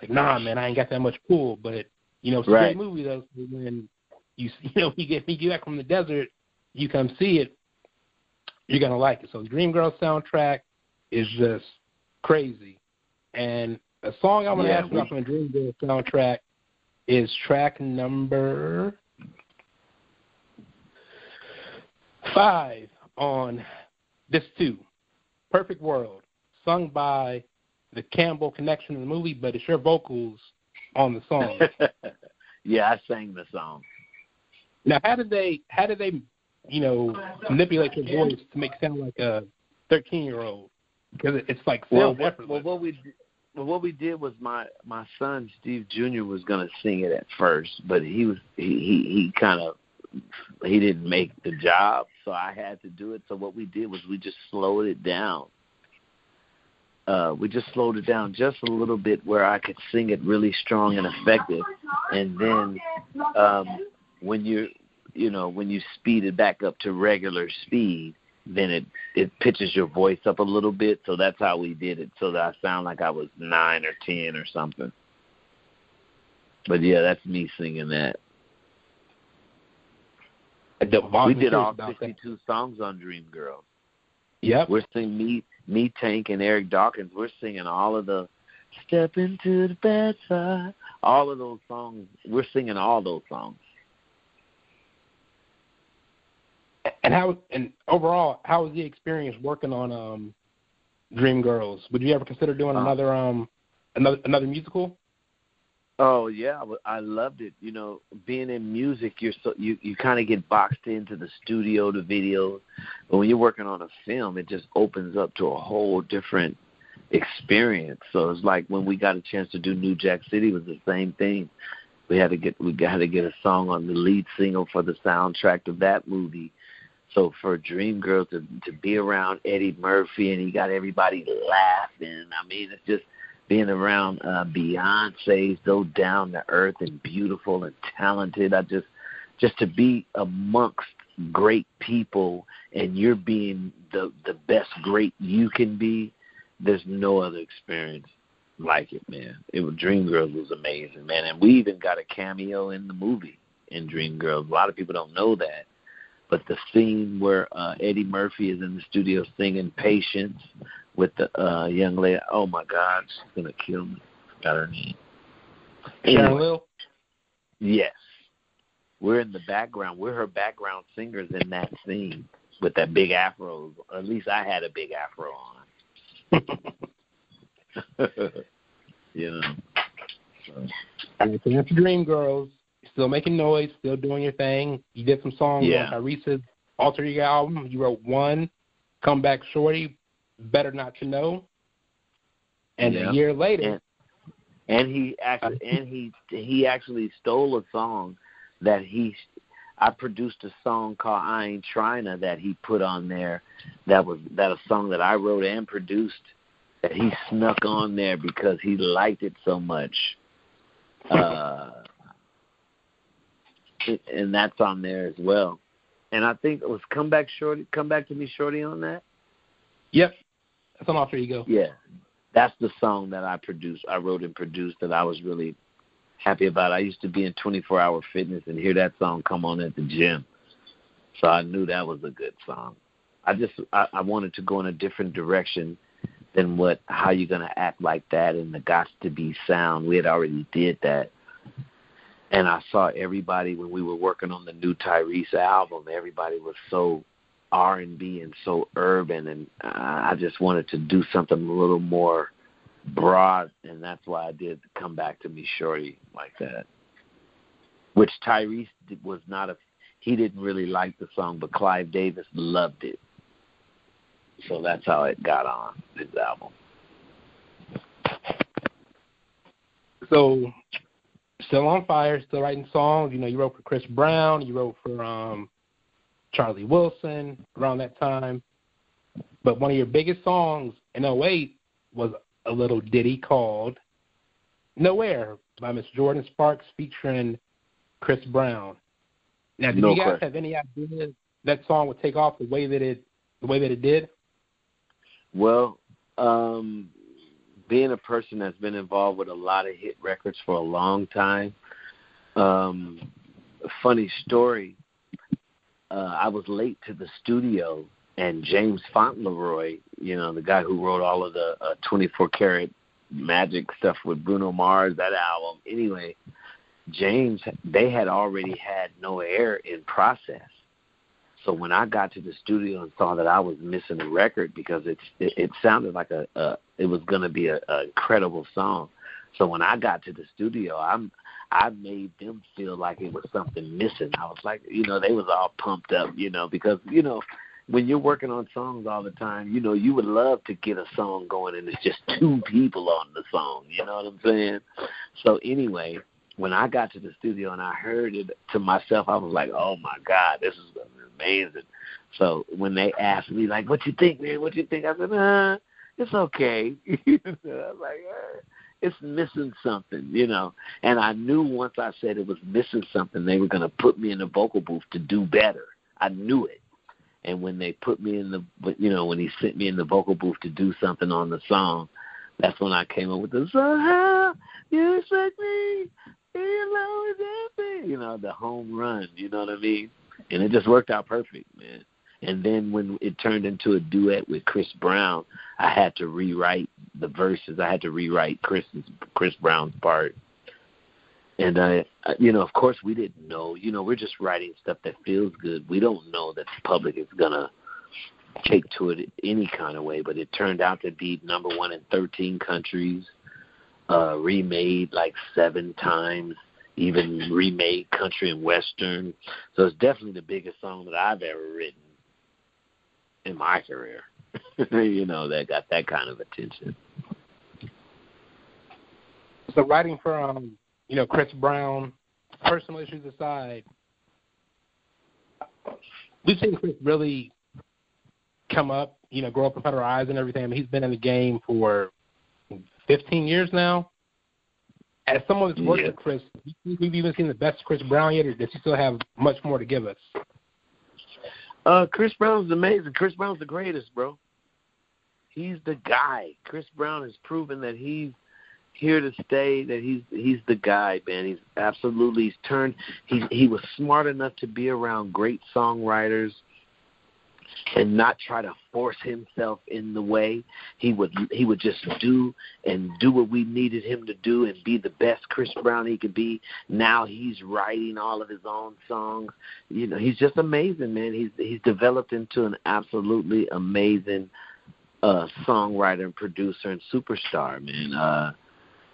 Like, nah, man, I ain't got that much pull, but you know, it's a great movie though. So when you (laughs) you know you get you get back from the desert, you come see it, you're gonna like it. So Dreamgirls soundtrack is just crazy, and a song I want to Yeah, ask you about from the Dreamgirls soundtrack is track number five on this too, Perfect World, sung by the Campbell Connection in the movie, but it's your vocals on the song. (laughs) yeah, I sang the song. now, how did they how did they you know manipulate your voice to make it sound like a thirteen year old? Because it's like Well, sound what, effortless. well, what we well, what we did was my my son Steve Jr. was to sing it at first, but he was he he, he kind of he didn't make the job, so I had to do it. So what we did was we just slowed it down. Uh, we just slowed it down just a little bit where I could sing it really strong and effective, and then um, when you you know when you speed it back up to regular speed, then it it pitches your voice up a little bit. So that's how we did it, so that I sound like I was nine or ten or something. But yeah, that's me singing that. We did all. 62 songs on Dream Girl. Yep. We're singing me, me, Tank, and Eric Dawkins. We're singing all of the "Step into the bedside, all of those songs. We're singing all those songs. And how and overall, how was the experience working on um Dreamgirls? Would you ever consider doing Uh, another um another another musical? Oh yeah, I I loved it. You know, being in music, you're so you you kind of get boxed into the studio, the video, but when you're working on a film, it just opens up to a whole different experience. So it's like when we got a chance to do New Jack City, it was the same thing. We had to get we had to get a song on the lead single for the soundtrack of that movie. So for Dreamgirls to to be around Eddie Murphy and he got everybody laughing. I mean, it's just being around uh, Beyonce, so down to earth and beautiful and talented. I just just to be amongst great people and you're being the the best great you can be. There's no other experience like it, man. It was Dreamgirls was amazing, man, and we even got a cameo in the movie in Dreamgirls. A lot of people don't know that, but the scene where uh, Eddie Murphy is in the studio singing "Patience" with the uh, young lady. Oh my God, she's gonna kill me. Got her name. Anyway, Yes. We're in the background. We're her background singers in that scene with that big afro. Or at least I had a big afro on. you know. So, so that's Dreamgirls. Still making noise, still doing your thing. You did some songs Yeah. on Tyrese's Alter Ego album. You wrote one, Come Back Shorty, Better Not to Know. And Yeah. a year later, and, and he actually and he he actually stole a song that he I produced a song called I Ain't Tryna that he put on there that was that a song that I wrote and produced that he snuck on there because he liked it so much. (laughs) Uh and that's on there as well. And I think it was Come Back Shorty Come Back to Me Shorty on that. yep, that's on Alter Ego. Yeah, that's the song that I produced. I wrote and produced that I was really happy about. I used to be in 24 Hour Fitness and hear that song come on at the gym, so I knew that was a good song. I just I, I wanted to go in a different direction than what how you gonna act like that and the got to be sound. We had already did that. And I saw everybody when we were working on the new Tyrese album. Everybody was so R and B and so urban, and I just wanted to do something a little more broad, and that's why I did come back to me, Shorty, like that. Which Tyrese was not a he didn't really like the song, but Clive Davis loved it, so that's how it got on his album. So, still on fire, still writing songs. You know, you wrote for Chris Brown, you wrote for um, Charlie Wilson around that time. But one of your biggest songs in 08 was a little ditty called No Air by Miss Jordin Sparks featuring Chris Brown. Now, did No you guys question. have any idea that song would take off the way that it the way that it did? Well, um, being a person that's been involved with a lot of hit records for a long time, um, funny story. Uh, I was late to the studio, and James Fauntleroy, you know, the guy who wrote all of the uh, 24 karat magic stuff with Bruno Mars, that album. Anyway, James, they had already had no air in process. So when I got to the studio and saw that I was missing a record because it's it, it sounded like a, a it was going to be a, a incredible song. So when I got to the studio, I'm I made them feel like it was something missing. I was like, you know, they was all pumped up, you know, because you know when you're working on songs all the time, you know, you would love to get a song going and it's just two people on the song. You know what I'm saying? So anyway, when I got to the studio and I heard it to myself, I was like, "Oh my God, this is amazing!" So when they asked me, like, "What you think, man? What you think?" I said, "Uh, it's okay." (laughs) I was like, uh, "It's missing something," you know. And I knew once I said it was missing something, they were gonna put me in the vocal booth to do better. I knew it. And when they put me in the, you know, when he sent me in the vocal booth to do something on the song, that's when I came up with the somehow you expect me you know, the home run, you know what I mean? And it just worked out perfect, man. And then when it turned into a duet with Chris Brown, I had to rewrite the verses. I had to rewrite Chris's Chris Brown's part. And I, I, you know, of course, we didn't know. You know, we're just writing stuff that feels good. We don't know that the public is gonna take to it any kind of way. But it turned out to be number one in 13 countries, uh, remade like seven times, even remade country and western. So it's definitely the biggest song that I've ever written in my career. (laughs) you know, that got that kind of attention. So writing for um, you know, Chris Brown, personal issues aside, we've seen Chris really come up, you know, grow up in front of our eyes and everything. I mean, he's been in the game for 15 years now. As someone that's worked Yeah. with Chris, do you think we've even seen the best Chris Brown yet, or does he still have much more to give us? Uh, Chris Brown's amazing. Chris Brown's the greatest, bro. He's the guy. Chris Brown has proven that he's here to stay. That he's he's the guy, man. He's absolutely he's turned. He he was smart enough to be around great songwriters and not try to force himself in the way. He would he would just do and do what we needed him to do and be the best Chris Brown he could be. Now he's writing all of his own songs. You know, he's just amazing, man. He's he's developed into an absolutely amazing uh songwriter and producer and superstar, man. Uh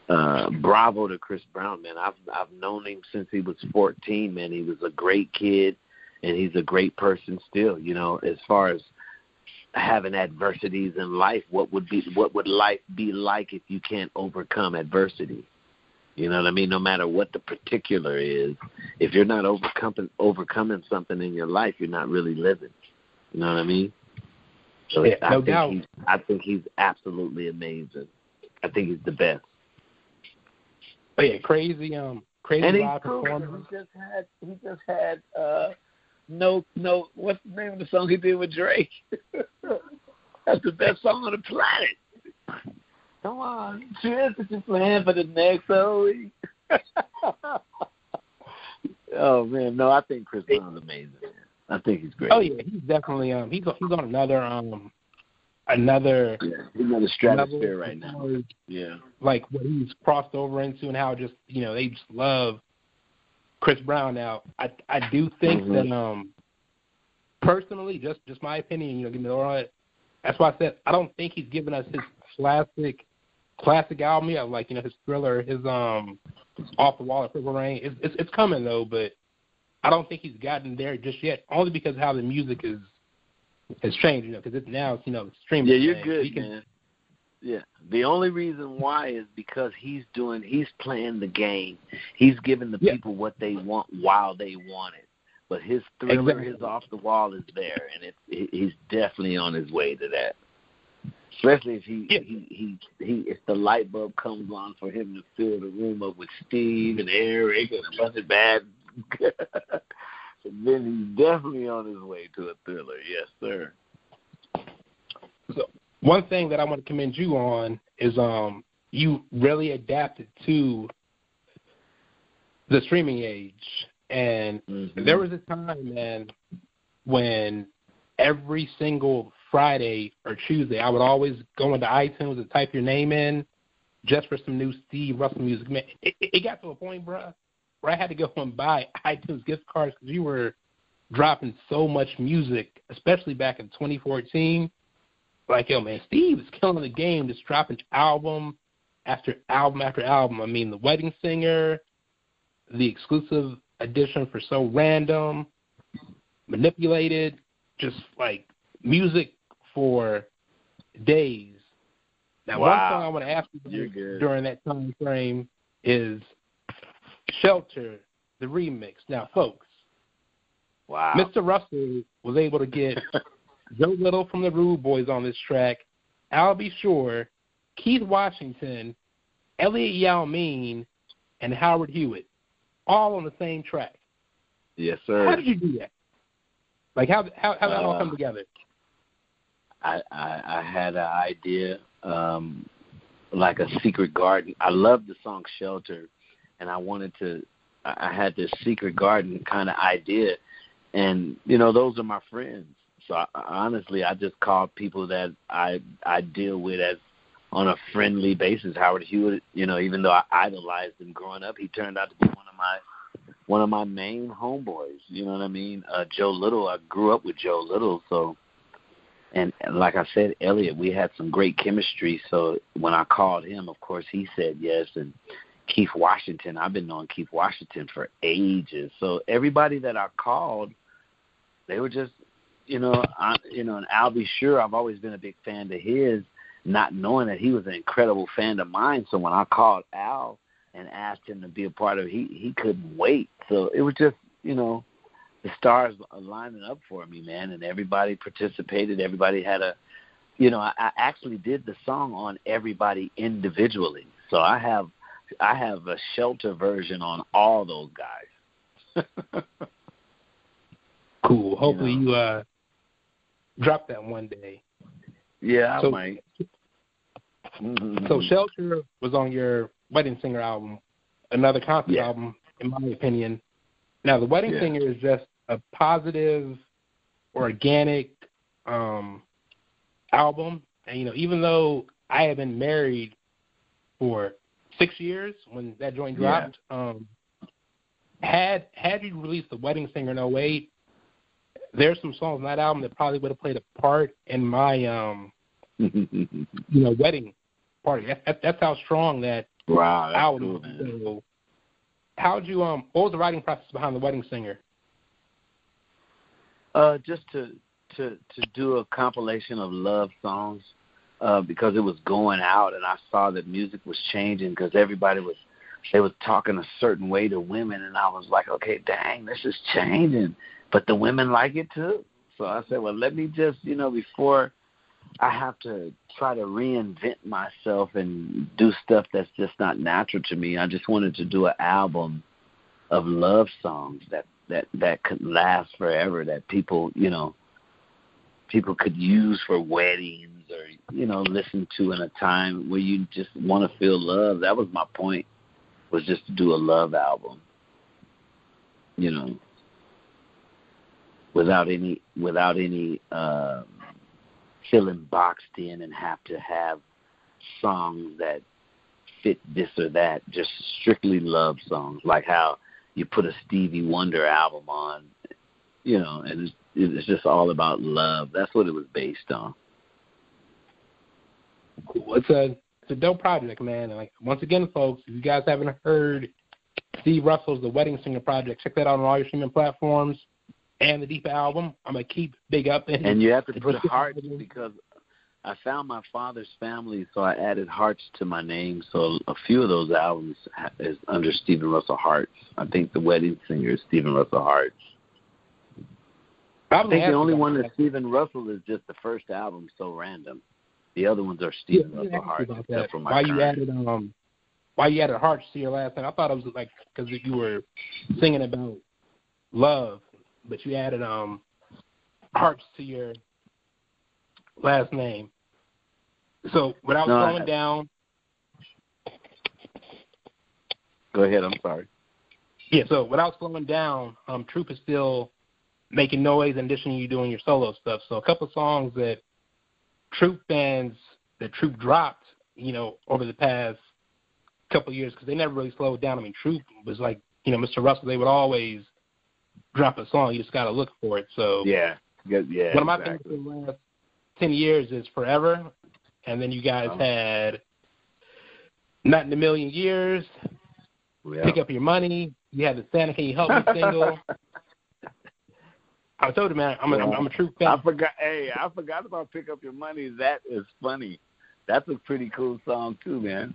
uh bravo to Chris Brown, man. I've I've known him since he was 14, man. He was a great kid and he's a great person still, you know, as far as having adversities in life, what would be what would life be like if you can't overcome adversity? You know what I mean? No matter what the particular is, if you're not overcoming overcoming something in your life, you're not really living. You know what I mean? So Yeah, I no think doubt. he's I think he's absolutely amazing. I think he's the best. But yeah, crazy, um, crazy And live performance. He just had he just had uh no no what's the name of the song he did with Drake? (laughs) That's the best song on the planet. Come on, cheers that you're playing for the next whole (laughs) week. oh man, no, I think Chris Brown's amazing. Man. I think he's great. Oh yeah, he's definitely um, he's he's on another um, another yeah, he's in the stratosphere right now. Yeah, like what he's crossed over into and how just you know they just love Chris Brown now. I I do think Mhm. that um personally, just just my opinion, you know, give me all that. That's why I said I don't think he's given us his classic classic album yet, like you know his thriller, his um off the wall Purple Rain. It's, it's it's coming though, but I don't think he's gotten there just yet. Only because of how the music is has changed, you know, because it's now it's you know streaming. yeah, you're thing. good, He can- man. Yeah, the only reason why is because he's doing, he's playing the game. He's giving the Yeah. people what they want while they want it. But his thriller, Exactly. his off the wall, is there, and it's he- he's definitely on his way to that. Especially if he, Yeah. he he he if the light bulb comes on for him to fill the room up with Steve and Eric and a bunch of bad. (laughs) then he's definitely on his way to a thriller. Yes, sir. One thing that I want to commend you on is um you really adapted to the streaming age. And Mhm. there was a time, man, when every single Friday or Tuesday I would always go into iTunes and type your name in just for some new Steve Russell music. Man, it, it got to a point, bruh, where I had to go and buy (laughs) iTunes gift cards because you were dropping so much music, especially back in 2014 like, yo, man, Steve is killing the game, just dropping album after album after album. I mean, The Wedding Singer, the exclusive edition for So Random, Manipulated, just like music for days. Now, one Wow. song I want to ask you during that time frame is Shelter, the remix. Now, folks, Wow. Mr. Russell was able to get (laughs) Joe Little from the Rude Boys on this track, Al B. Sure, Keith Washington, Elliott Yamin, and Howard Hewitt, all on the same track. Yes, sir. How did you do that? Like how how how did that all Uh, come together? I, I I had an idea, um, like a secret garden. I love the song Shelter, and I wanted to. I had this secret garden kind of idea, and you know those are my friends. So I, honestly, I just called people that I I deal with as on a friendly basis. Howard Hewitt, you know, even though I idolized him growing up, he turned out to be one of my one of my main homeboys. You know what I mean? Uh, Joe Little, I grew up with Joe Little, so and, and like I said, Elliott, we had some great chemistry. So when I called him, of course, he said yes. And Keith Washington, I've been knowing Keith Washington for ages. So everybody that I called, they were just, you know, I, you know, and Al B. Sure I've always been a big fan of his, not knowing that he was an incredible fan of mine. So when I called Al and asked him to be a part of it, he he couldn't wait. So it was just, you know, the stars lining up for me, man, and everybody participated. Everybody had a, you know, I, I actually did the song on everybody individually. So I have, I have a shelter version on all those guys. (laughs) cool. Hopefully you, know. you uh drop that one day. Yeah, so, I might. So Shelter was on your Wedding Singer album, another concert yeah. album, in my opinion. Now the Wedding yeah. Singer is just a positive, organic um, album. And you know, even though I have been married for six years when that joint dropped, yeah. um, had had you released the Wedding Singer in 08, there's some songs on that album that probably would have played a part in my um, (laughs) you know wedding party. That, that, that's how strong that wow, album. Cool, so, how'd you um? What was the writing process behind the Wedding Singer? Uh, just to to to do a compilation of love songs uh, because it was going out, and I saw that music was changing because everybody was they was talking a certain way to women, and I was like, okay, dang, this is changing, but the women like it too. So I said, well, let me just you know before I have to try to reinvent myself and do stuff that's just not natural to me. I just wanted to do an album of love songs that that that could last forever that people you know people could use for weddings or you know listen to in a time where you just want to feel love that was my point was just to do a love album you know without any without any um feeling boxed in and have to have songs that fit this or that just strictly love songs like how you put a Stevie Wonder album on, you know, and it's, it's just all about love. That's what it was based on. It's a it's a dope project, man. And like once again, folks, if you guys haven't heard Steve Russell's The Wedding Singer Project, check that out on all your streaming platforms and the Deeper album. I'm gonna keep big up in And you have to put hearts because I found my father's family, so I added Hearts to my name. So a few of those albums is under Stephen Russell Hearts. I think the wedding singer is Stephen Russell Hearts. I think the only one that Stephen Russell is just the first album, so random. The other ones are Stephen yeah, Russell Hearts. Except for my why current. you added um, why you added Hearts to your last name? I thought it was like because you were singing about love, but you added um, Hearts to your last name. So without no, slowing down. Go ahead. I'm sorry. Yeah. So without slowing down, um, Troop is still making noise in addition to you doing your solo stuff. So a couple of songs that Troop fans that Troop dropped, you know, over the past couple of years because they never really slowed down. I mean, Troop was like, you know, Mr. Russell. They would always drop a song. You just got to look for it. So yeah, yeah. One of my exactly. favorites the last ten years is Forever and then you guys oh. had Not in a Million Years, yeah. Pick Up Your Money. You had the Santa Can You Help Me single. (laughs) I told you, man, I'm a, I'm, a true fan. I forgot. Hey, I forgot about Pick Up Your Money. That is funny. That's a pretty cool song too, man.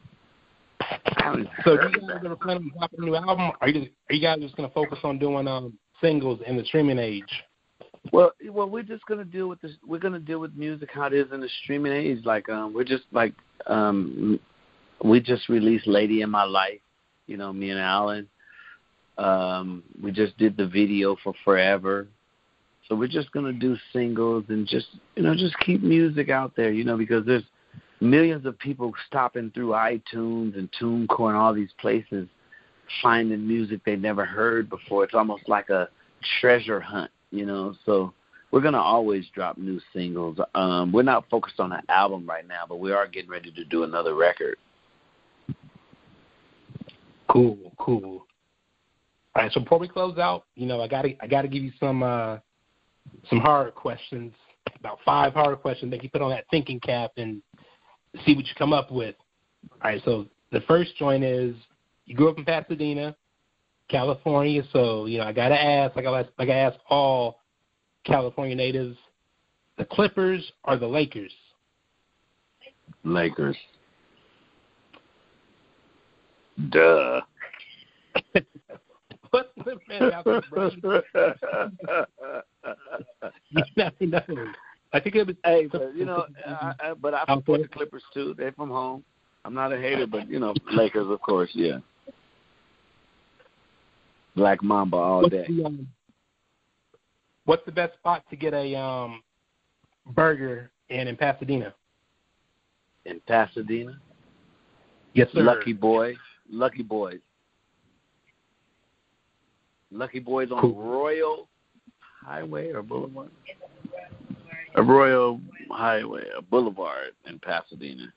So, do you guys ever plan on dropping a new album? Are you are you guys just gonna focus on doing um singles in the streaming age? Well, well, we're just gonna deal with this. We're gonna deal with music how it is in the streaming age. Like, um, we're just like, um, we just released "Lady in My Life." You know, me and Allen. Um, we just did the video for "Forever," so we're just gonna do singles and just, you know, just keep music out there. You know, because there's millions of people stopping through iTunes and TuneCore and all these places, finding music they never heard before. It's almost like a treasure hunt you know. So we're gonna always drop new singles. Um, we're not focused on an album right now, but we are getting ready to do another record. Cool, cool. All right, so before we close out, you know, I gotta I gotta give you some uh some hard questions, about five hard questions that you put on that thinking cap and see what you come up with. All right, so the first joint is you grew up in Pasadena, California, so you know I gotta ask, like I like I ask all California natives, the Clippers or the Lakers? Lakers. Duh. (laughs) Put the man out the (laughs) You never know. I think it was. Hey, but you know, I, I, but I support the Clippers too. They're from home. I'm not a hater, but you know, Lakers, of course, yeah. Black Mamba all what's day. The, um, what's the best spot to get a um, burger in in Pasadena? In Pasadena, Yes, sir. Lucky Boy, Lucky Boys, Lucky Boys on Cool. Royal Highway or Boulevard. A Royal Highway, a Boulevard in Pasadena.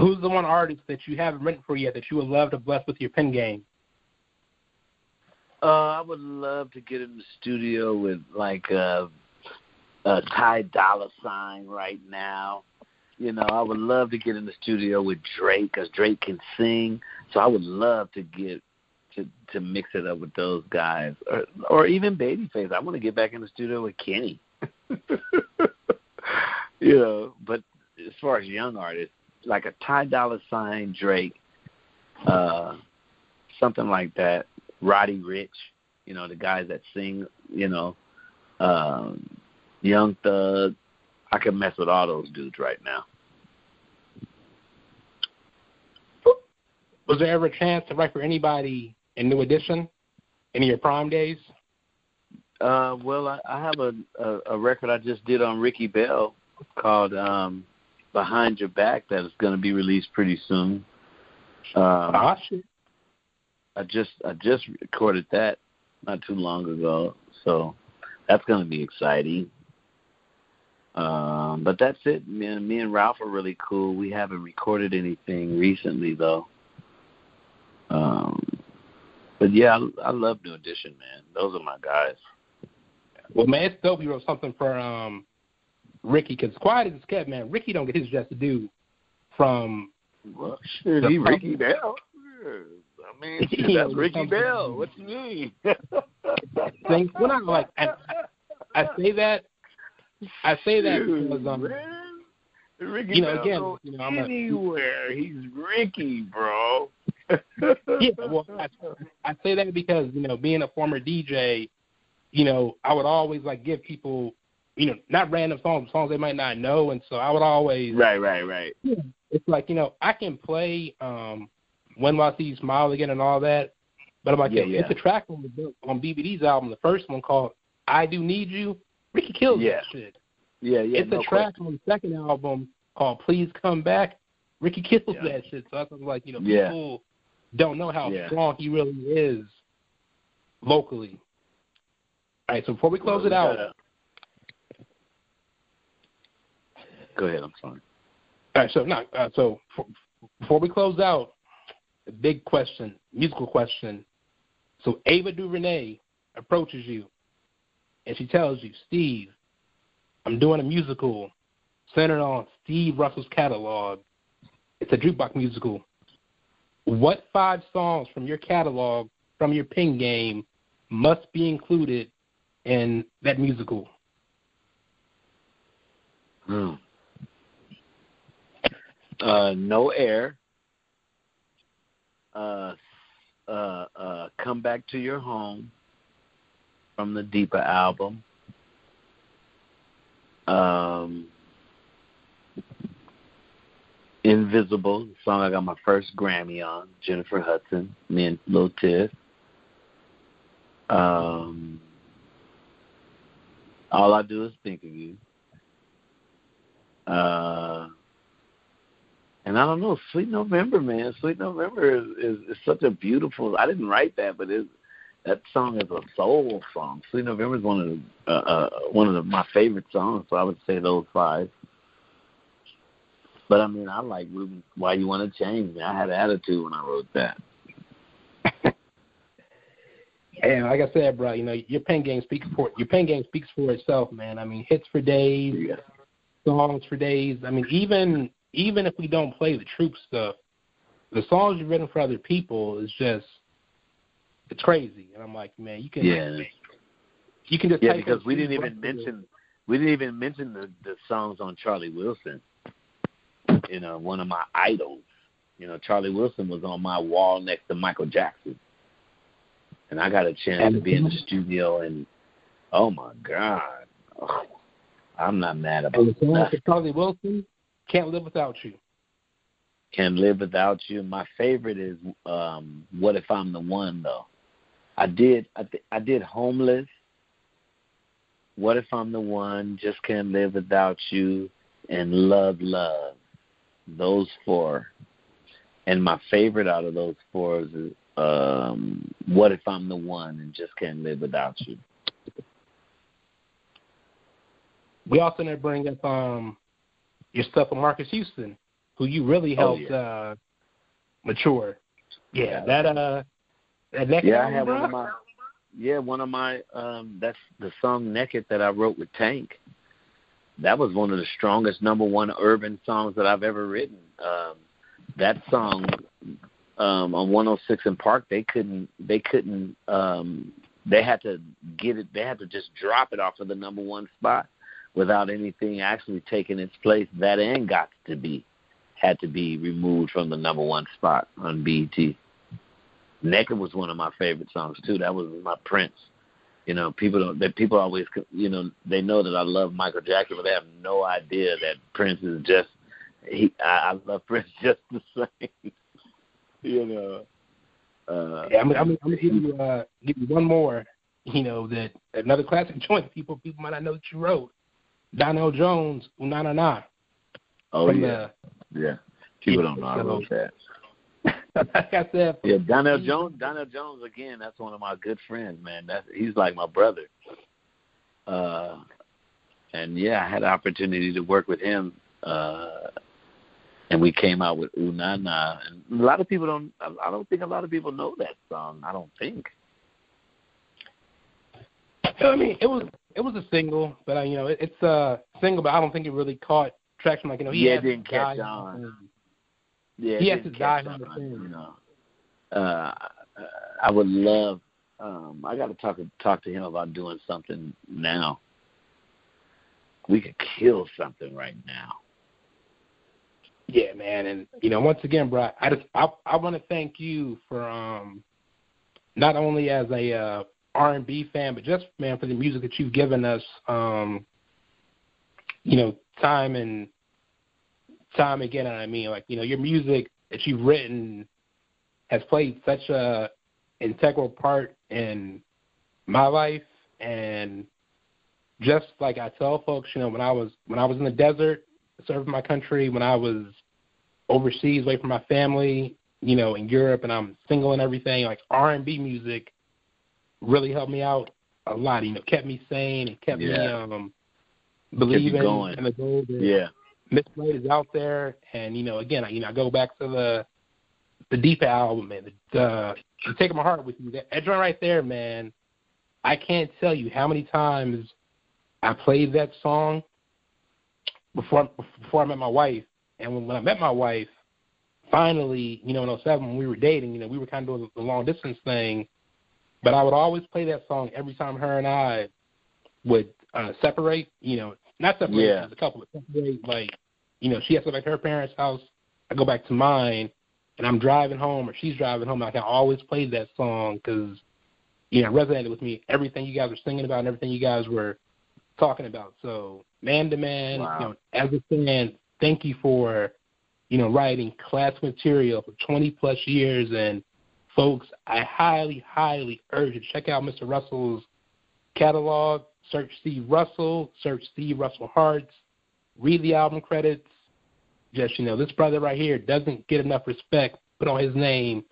Who's the one artist that you haven't written for yet that you would love to bless with your pen game? Uh, I would love to get in the studio with like uh, a Ty Dolla Sign right now. You know, I would love to get in the studio with Drake because Drake can sing. So I would love to get to to mix it up with those guys, or or even Babyface. I want to get back in the studio with Kenny. (laughs) you know, but as far as young artists, like a Ty Dolla Sign, Drake, uh, something like that. Roddy Ricch, you know, the guys that sing, you know, um, Young Thug. I could mess with all those dudes right now. Was there ever a chance to write for anybody in New Edition? Any of your prime days? Uh, well, I, I have a, a a record I just did on Ricky Bell called um, "Behind Your Back" that is going to be released pretty soon. Um, Ah, shit. I just I just recorded that not too long ago, so that's going to be exciting. Um, but that's it. Me and me and Ralph are really cool. We haven't recorded anything recently though. Um, but yeah, I, I love New Edition, man. Those are my guys. Well, man, it's dope. You wrote something for um, Ricky because quiet as it's kept, man. Ricky don't get his just due from Well, shit, he Ricky Bell. I mean, (laughs) shit, that's Ricky Bell. What you mean? things. Well, not like I, I say that. I say that Dude, because um, man. Ricky you know, Bell again, you know, I'm a- anywhere. He's Ricky, bro. (laughs) yeah, well, I, I say that because you know, being a former DJ, you know, I would always like give people, you know, not random songs, songs they might not know, and so I would always. right, right, right. It's like you know, I can play um, "When Will I See You Smile Again" and all that, but I'm like, Yeah, yeah. it's a track on the on BBD's album, the first one called "I Do Need You." Ricky kills Yeah. that shit. Yeah, yeah. it's no a track on the second album called "Please Come Back." Ricky kills Yeah. that shit. So I was like, you know, people don't know how strong he really is locally. All right, so before we close Well, it out, gotta- Go ahead. I'm sorry. all right, so not uh, so for, before we close out, the big question, musical question. So Ava DuVernay approaches you, and she tells you, Steve, I'm doing a musical centered on Steve Russell's catalog. It's a jukebox musical. What five songs from your catalog, from your pin game, must be included in that musical? Hmm. Uh, no air. Uh, uh, uh, come back to your home from the Deeper album. Um, Invisible, the song I got my first Grammy on, Jennifer Hudson, me and Lil Tiff. Um, all I do is think of you. Uh, and I don't know, Sweet November, man. Sweet November is, is, is such a beautiful. I didn't write that, but it's that song is a soul song. Sweet November is one of the, uh, uh, one of the, my favorite songs. So I would say those five. But I mean, I like. Why you want to change me? I had attitude when I wrote that. (laughs) and like I said, bro, you know your pen game speaks for your pen game speaks for itself, man. I mean, hits for days, yeah. songs for days. I mean, even even if we don't play the troop stuff, the songs you've written for other people is just it's crazy. And I'm like, man, you can yeah. you can just yeah because we didn't even mention we didn't even mention the the songs on Charlie Wilson. You know, one of my idols. You know, Charlie Wilson was on my wall next to Michael Jackson, and I got a chance and to be in the studio and oh my god, oh, I'm not mad about and that. Charlie Wilson can't live without you. Can't live without you. My favorite is um, "What If I'm the One," though. I did. I, th- I did "Homeless." What if I'm the one? Just can't live without you, and love, love. Those four, and my favorite out of those four is um, "What if I'm the one?" and just can't live without you. We also need to bring up um, your stuff with Marques Houston who you really oh, helped oh, yeah. uh, mature. Yeah, that uh, that next yeah, album, I have bro? one of my yeah one of my um that's the song "Naked" that I wrote with Tank. That was one of the strongest number one urban songs that I've ever written. Um, that song um, on 106 and Park, they couldn't they couldn't um, they had to get it they had to just drop it off of the number one spot without anything actually taking its place. That and got to be had to be removed from the number one spot on BET. Naked was one of my favorite songs too. That was my Prince. You know, people don't. That people always, you know, they know that I love Michael Jackson, but they have no idea that Prince is just. He, I, I love (laughs) Prince just the same. you know. Uh, yeah, I'm, I'm, I'm gonna give you uh, give you one more. You know that another classic (laughs) joint. People people might not know that you wrote. Donell Jones, Na Na. Oh yeah. The, yeah. People don't know wrote that. like I said, yeah, Donell Jones. Donell Jones again. That's one of my good friends, man. That's he's like my brother. Uh, and yeah, I had the opportunity to work with him. Uh, and we came out with Ooh Na Na. And a lot of people don't. I don't think a lot of people know that song. I don't think. I mean, it was it was a single, but I, you know, it, it's a single, but I don't think it really caught traction. Like you know, he yeah, didn't catch on. Yeah, he has to die on, you know. Uh, I would love. Um, I got to talk talk to him about doing something now. We could kill something right now. Yeah, man, and you know, once again, bro, I just I I want to thank you for um not only as a uh, R&B fan, but just man for the music that you've given us. Um, you know, time and time again. And I mean, like you know, your music that you've written has played such a integral part in my life, and just like I tell folks, you know, when I was when I was in the desert serving my country, when I was overseas, away from my family, you know, in Europe, and I'm single and everything, like R and B music really helped me out a lot. You know, kept me sane and kept yeah. me um believing going. in the goal yeah. Miss Blade is out there, and you know, again, I, you know, I go back to the the Deep album and the uh, Taking My Heart with You. That, that joint right there, man. I can't tell you how many times I played that song before before I met my wife, and when, when I met my wife, finally, you know, in 07 when we were dating, you know, we were kind of doing the long distance thing, but I would always play that song every time her and I would uh, separate. You know, not separate yeah. as a couple, but separate like, you know, she has to go back to her parents' house. I go back to mine, and I'm driving home or she's driving home. I can always play that song because, you know, it resonated with me. Everything you guys were singing about and everything you guys were talking about. So, man to man, wow. you know, as a fan, thank you for, you know, writing class material for 20 plus years. And folks, I highly, highly urge you to check out Mr. Russell's catalog. Search Steve Russell, search Steve Russell Hearts, read the album credits. Just you know, this brother right here doesn't get enough respect put on his name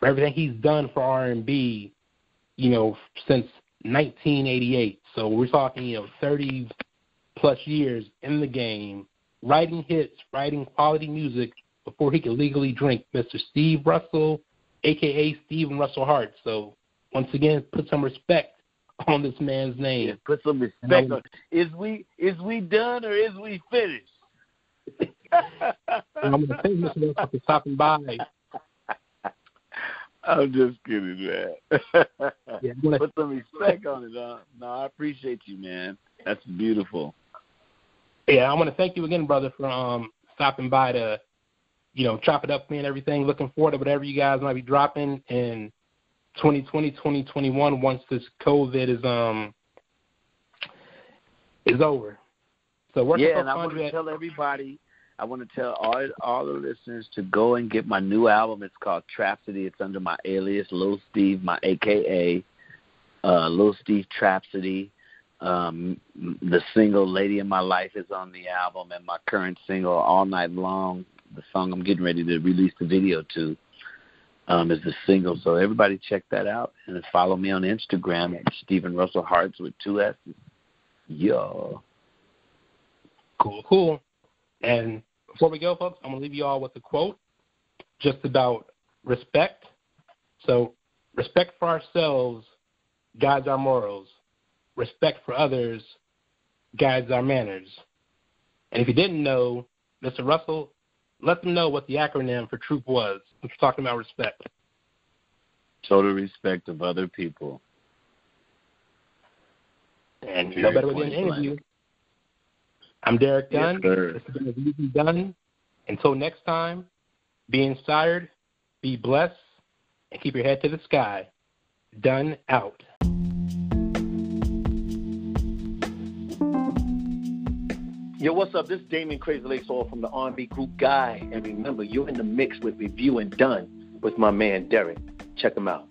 for everything he's done for R and B. you know, since 1988. So we're talking, you know, 30 plus years in the game, writing hits, writing quality music before he could legally drink. Mr. Steve Russell, aka Stephen Russell Hart. So once again, put some respect on this man's name. Yeah, put some respect on. Is we is we done or is we finished? (laughs) I'm going to thank Mr. Russell for stopping by. I'm just kidding, man. (laughs) Yeah, gonna- Put some respect on it. Huh? No, I appreciate you, man. That's beautiful. Yeah, I want to thank you again, brother, for um stopping by to, you know, chop it up with me and everything. Looking forward to whatever you guys might be dropping in 2020, 2021 once this COVID is um is over. So where yeah, and I want to tell everybody. I want to tell all all the listeners to go and get my new album. It's called Trapsody. It's under my alias Lil Steve, my AKA uh, Lil Steve Trapsody. Um, the single "Lady in My Life" is on the album, and my current single "All Night Long," the song I'm getting ready to release the video to, um, is the single. So everybody check that out and follow me on Instagram at Stephen Russell Hearts with two S's. Yo. Cool, cool. And before we go, folks, I'm to leave you all with a quote just about respect. So, respect for ourselves guides our morals. Respect for others guides our manners. And if you didn't know, Mr. Russell, let them know what the acronym for TROOP was. We're talking about respect. Total respect of other people. And no better way than an interview. I'm Derek Yes, Dunn. sir. This has been a Easy Done. Until next time, be inspired, be blessed, and keep your head to the sky. Done out. Yo, what's up? This is Damion Crazy Legs Hall from the R&B group Guy. And remember, you're in the mix with Review and Done with my man Derek. Check him out.